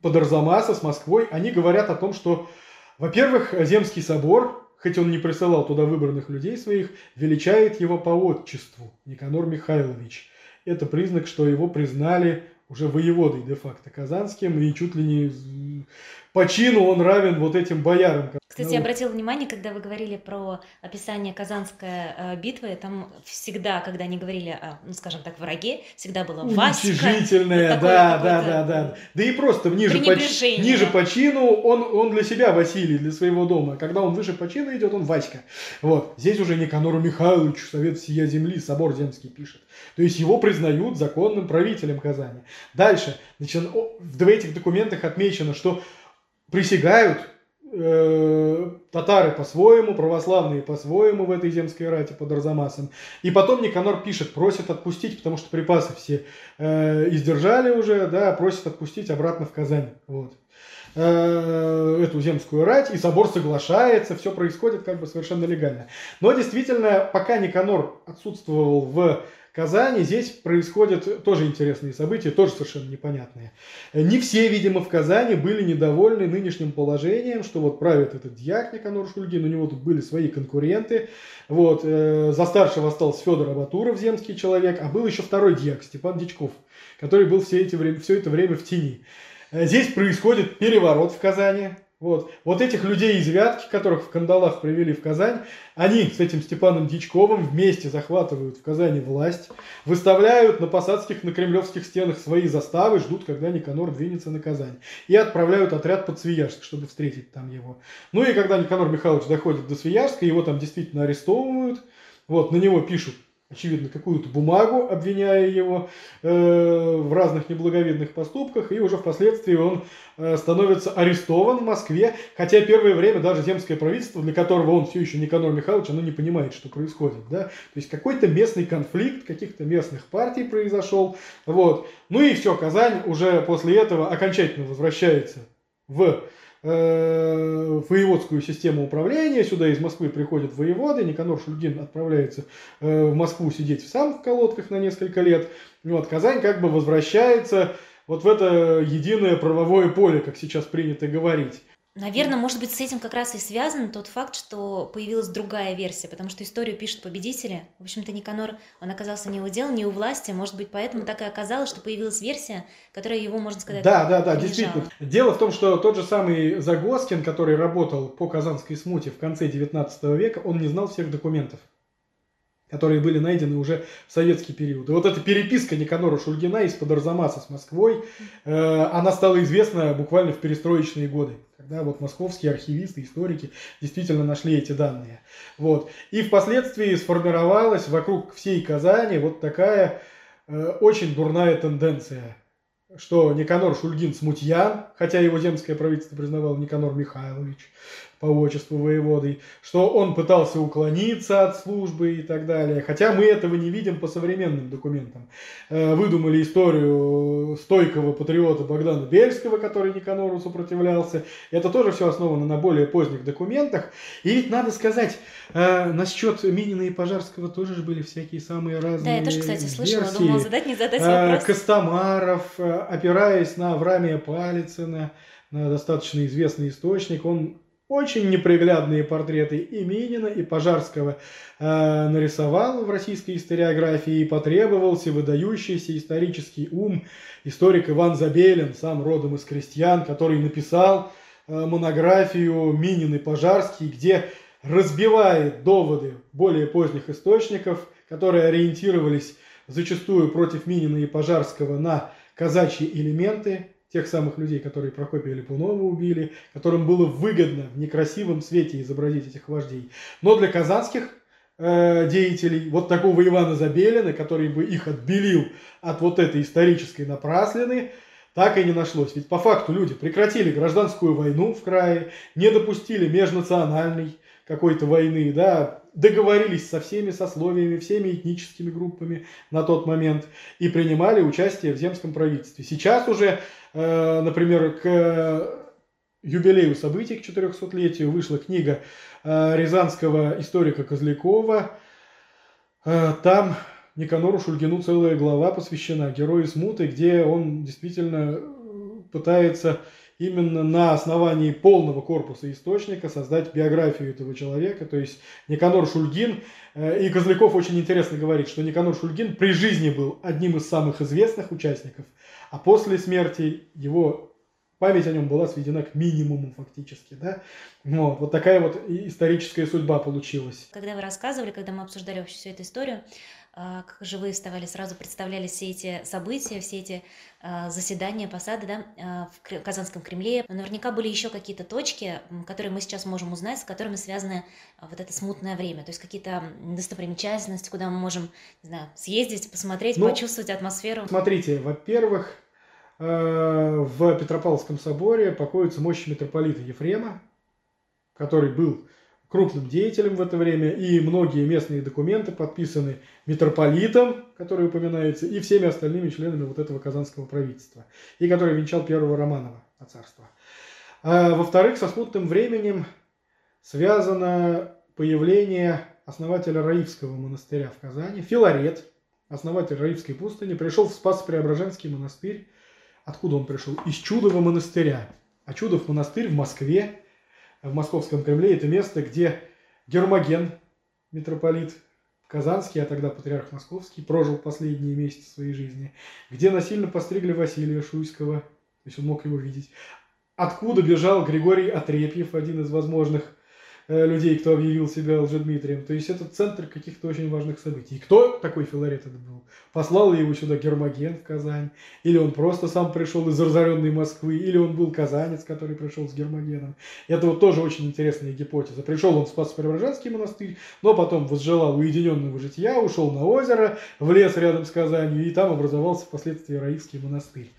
под Арзамаса с Москвой, они говорят о том, что, во-первых, Земский собор, хоть он не присылал туда выбранных людей своих, величает его по отчеству, Никанор Михайлович. Это признак, что его признали уже воеводой де-факто казанским, и чуть ли не по чину он равен вот этим боярам. Кстати, ну, я обратила внимание, когда вы говорили про описание Казанской э, битвы, там всегда, когда они говорили о, ну, скажем так, враге, всегда было Васька. Уничижительное, вот да, да, да, да. Да и просто ниже, по, ниже по чину он, он для себя Василий, для своего дома. Когда он выше по чину идет, он Васька. Вот. Здесь уже Никанору Михайловичу Совет Сия Земли, Собор Земский пишет. То есть его признают законным правителем Казани. Дальше, значит, в этих документах отмечено, что присягают э, татары по-своему, православные по-своему в этой земской рате под Арзамасом. И потом Никанор пишет, просит отпустить, потому что припасы все э, издержали уже, да, просит отпустить обратно в Казань. Вот э, эту земскую рать, и собор соглашается, все происходит как бы совершенно легально. Но действительно, пока Никанор отсутствовал в Казани здесь происходят тоже интересные события, тоже совершенно непонятные. Не все, видимо, в Казани были недовольны нынешним положением, что вот правит этот дьяк Никанор Шульгин, у него тут были свои конкуренты. Вот, э, за старшего остался Федор Абатуров, земский человек, а был еще второй дьяк, Степан Дичков, который был все, эти, все это время в тени. Э, здесь происходит переворот в Казани, Вот. вот этих людей из Вятки, которых в кандалах привели в Казань, они с этим Степаном Дичковым вместе захватывают в Казани власть, выставляют на посадских, на кремлевских стенах свои заставы, ждут, когда Никанор двинется на Казань. И отправляют отряд под Свияжск, чтобы встретить там его. Ну и когда Никанор Михайлович доходит до Свияжска, его там действительно арестовывают, вот, на него пишут очевидно, какую-то бумагу, обвиняя его э, в разных неблаговидных поступках, и уже впоследствии он э, становится арестован в Москве, хотя первое время даже земское правительство, для которого он все еще Никанор Михайлович, оно не понимает, что происходит, да, то есть какой-то местный конфликт каких-то местных партий произошел, вот, ну и все, Казань уже после этого окончательно возвращается в Э, воеводскую систему управления. Сюда из Москвы приходят воеводы. Никанор Шульгин отправляется э, в Москву сидеть сам в колодках на несколько лет. Вот, Казань как бы возвращается вот в это единое правовое поле, как сейчас принято говорить. Наверное, может быть, с этим как раз и связан тот факт, что появилась другая версия, потому что историю пишут победители. В общем-то, Никанор, он оказался не у дел, не у власти, может быть, поэтому так и оказалось, что появилась версия, которая его, можно сказать, Да, да, да, действительно. Дело в том, что тот же самый Загоскин, который работал по Казанской смуте в конце 19 века, он не знал всех документов которые были найдены уже в советский период. И вот эта переписка Никанора Шульгина из-под Арзамаса с Москвой, э, она стала известна буквально в перестроечные годы когда вот московские архивисты, историки действительно нашли эти данные. Вот. И впоследствии сформировалась вокруг всей Казани вот такая э, очень дурная тенденция, что Никанор Шульгин смутьян, хотя его земское правительство признавало Никанор Михайлович, по отчеству воеводой, что он пытался уклониться от службы и так далее. Хотя мы этого не видим по современным документам. Э, выдумали историю стойкого патриота Богдана Бельского, который Никанору сопротивлялся. Это тоже все основано на более поздних документах. И ведь надо сказать, э, насчет Минина и Пожарского тоже же были всякие самые разные Да, я тоже, кстати, слышала, версии. думала задать, не задать э, вопрос. Костомаров, опираясь на Аврамия Палицына, на достаточно известный источник, он очень неприглядные портреты и Минина, и Пожарского э, нарисовал в российской историографии и потребовался выдающийся исторический ум. Историк Иван Забелин, сам родом из крестьян, который написал э, монографию Минин и Пожарский, где разбивает доводы более поздних источников, которые ориентировались зачастую против Минина и Пожарского на казачьи элементы, тех самых людей, которые Прокопия Липунова убили, которым было выгодно в некрасивом свете изобразить этих вождей. Но для казанских э, деятелей, вот такого Ивана Забелина, который бы их отбелил от вот этой исторической напраслины, так и не нашлось. Ведь по факту люди прекратили гражданскую войну в крае, не допустили межнациональной какой-то войны, да, договорились со всеми сословиями, всеми этническими группами на тот момент и принимали участие в земском правительстве. Сейчас уже Э, например, к юбилею событий, к 400-летию, вышла книга э, рязанского историка Козлякова. Э, там Никанору Шульгину целая глава посвящена «Герою смуты», где он действительно пытается именно на основании полного корпуса источника создать биографию этого человека. То есть Никанор Шульгин, и Козляков очень интересно говорит, что Никанор Шульгин при жизни был одним из самых известных участников – а после смерти его память о нем была сведена к минимуму фактически, да. Вот, вот такая вот историческая судьба получилась. Когда вы рассказывали, когда мы обсуждали вообще всю эту историю, как же вы вставали, сразу представляли все эти события, все эти а, заседания, посады да, а, в Казанском Кремле. Наверняка были еще какие-то точки, которые мы сейчас можем узнать, с которыми связаны вот это смутное время. То есть какие-то достопримечательности, куда мы можем, не знаю, съездить, посмотреть, ну, почувствовать атмосферу. Смотрите, во-первых, Э, в Петропавловском соборе покоятся мощи митрополита Ефрема, который был крупным деятелем в это время, и многие местные документы подписаны митрополитом, который упоминается, и всеми остальными членами вот этого казанского правительства, и который венчал первого Романова на царство. А, во-вторых, со смутным временем связано появление основателя Раивского монастыря в Казани, Филарет, основатель Раивской пустыни, пришел в Спас-Преображенский монастырь Откуда он пришел? Из Чудова монастыря. А Чудов монастырь в Москве, в Московском Кремле, это место, где Гермоген, митрополит Казанский, а тогда патриарх Московский, прожил последние месяцы своей жизни, где насильно постригли Василия Шуйского, то есть он мог его видеть. откуда бежал Григорий Отрепьев, один из возможных людей, кто объявил себя Лжедмитрием. То есть это центр каких-то очень важных событий. И кто такой Филарет это был? Послал ли его сюда Гермоген в Казань? Или он просто сам пришел из разоренной Москвы? Или он был казанец, который пришел с Гермогеном? Это вот тоже очень интересная гипотеза. Пришел он в Спас-Преображенский монастырь, но потом возжелал уединенного жития, ушел на озеро, в лес рядом с Казанью, и там образовался впоследствии Раивский монастырь.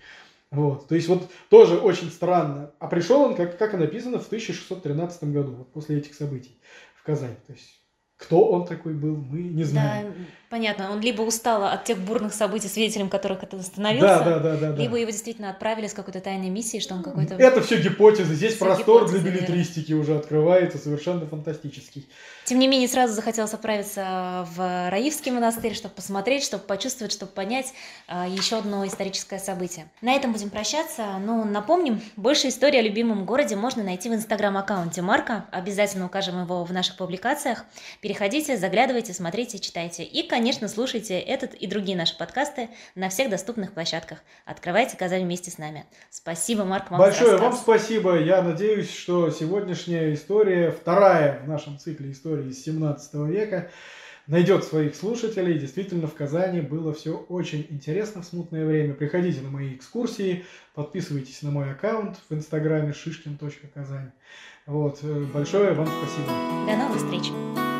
Вот. То есть вот тоже очень странно. А пришел он, как, как и написано, в 1613 году, вот после этих событий в Казань. То есть кто он такой был, мы не знаем. Да, понятно. Он либо устал от тех бурных событий, свидетелем которых это становился, да, да, да, да, либо да. его действительно отправили с какой-то тайной миссией, что он какой-то... Это все гипотезы. Здесь Все простор гипотезы, для билетристики уже открывается, совершенно фантастический. Тем не менее, сразу захотелось отправиться в Раивский монастырь, чтобы посмотреть, чтобы почувствовать, чтобы понять а, еще одно историческое событие. На этом будем прощаться. Ну, напомним, больше истории о любимом городе можно найти в инстаграм-аккаунте Марка. Обязательно укажем его в наших публикациях. Переходите, заглядывайте, смотрите, читайте. И, конечно, слушайте этот и другие наши подкасты на всех доступных площадках. Открывайте Казань вместе с нами. Спасибо, Марк, вам Большое вам спасибо. Я надеюсь, что сегодняшняя история, вторая в нашем цикле истории из 17 века, найдет своих слушателей. Действительно, в Казани было все очень интересно в смутное время. Приходите на мои экскурсии, подписывайтесь на мой аккаунт в инстаграме шишкин.казань. Вот. э, Большое вам спасибо. До новых встреч!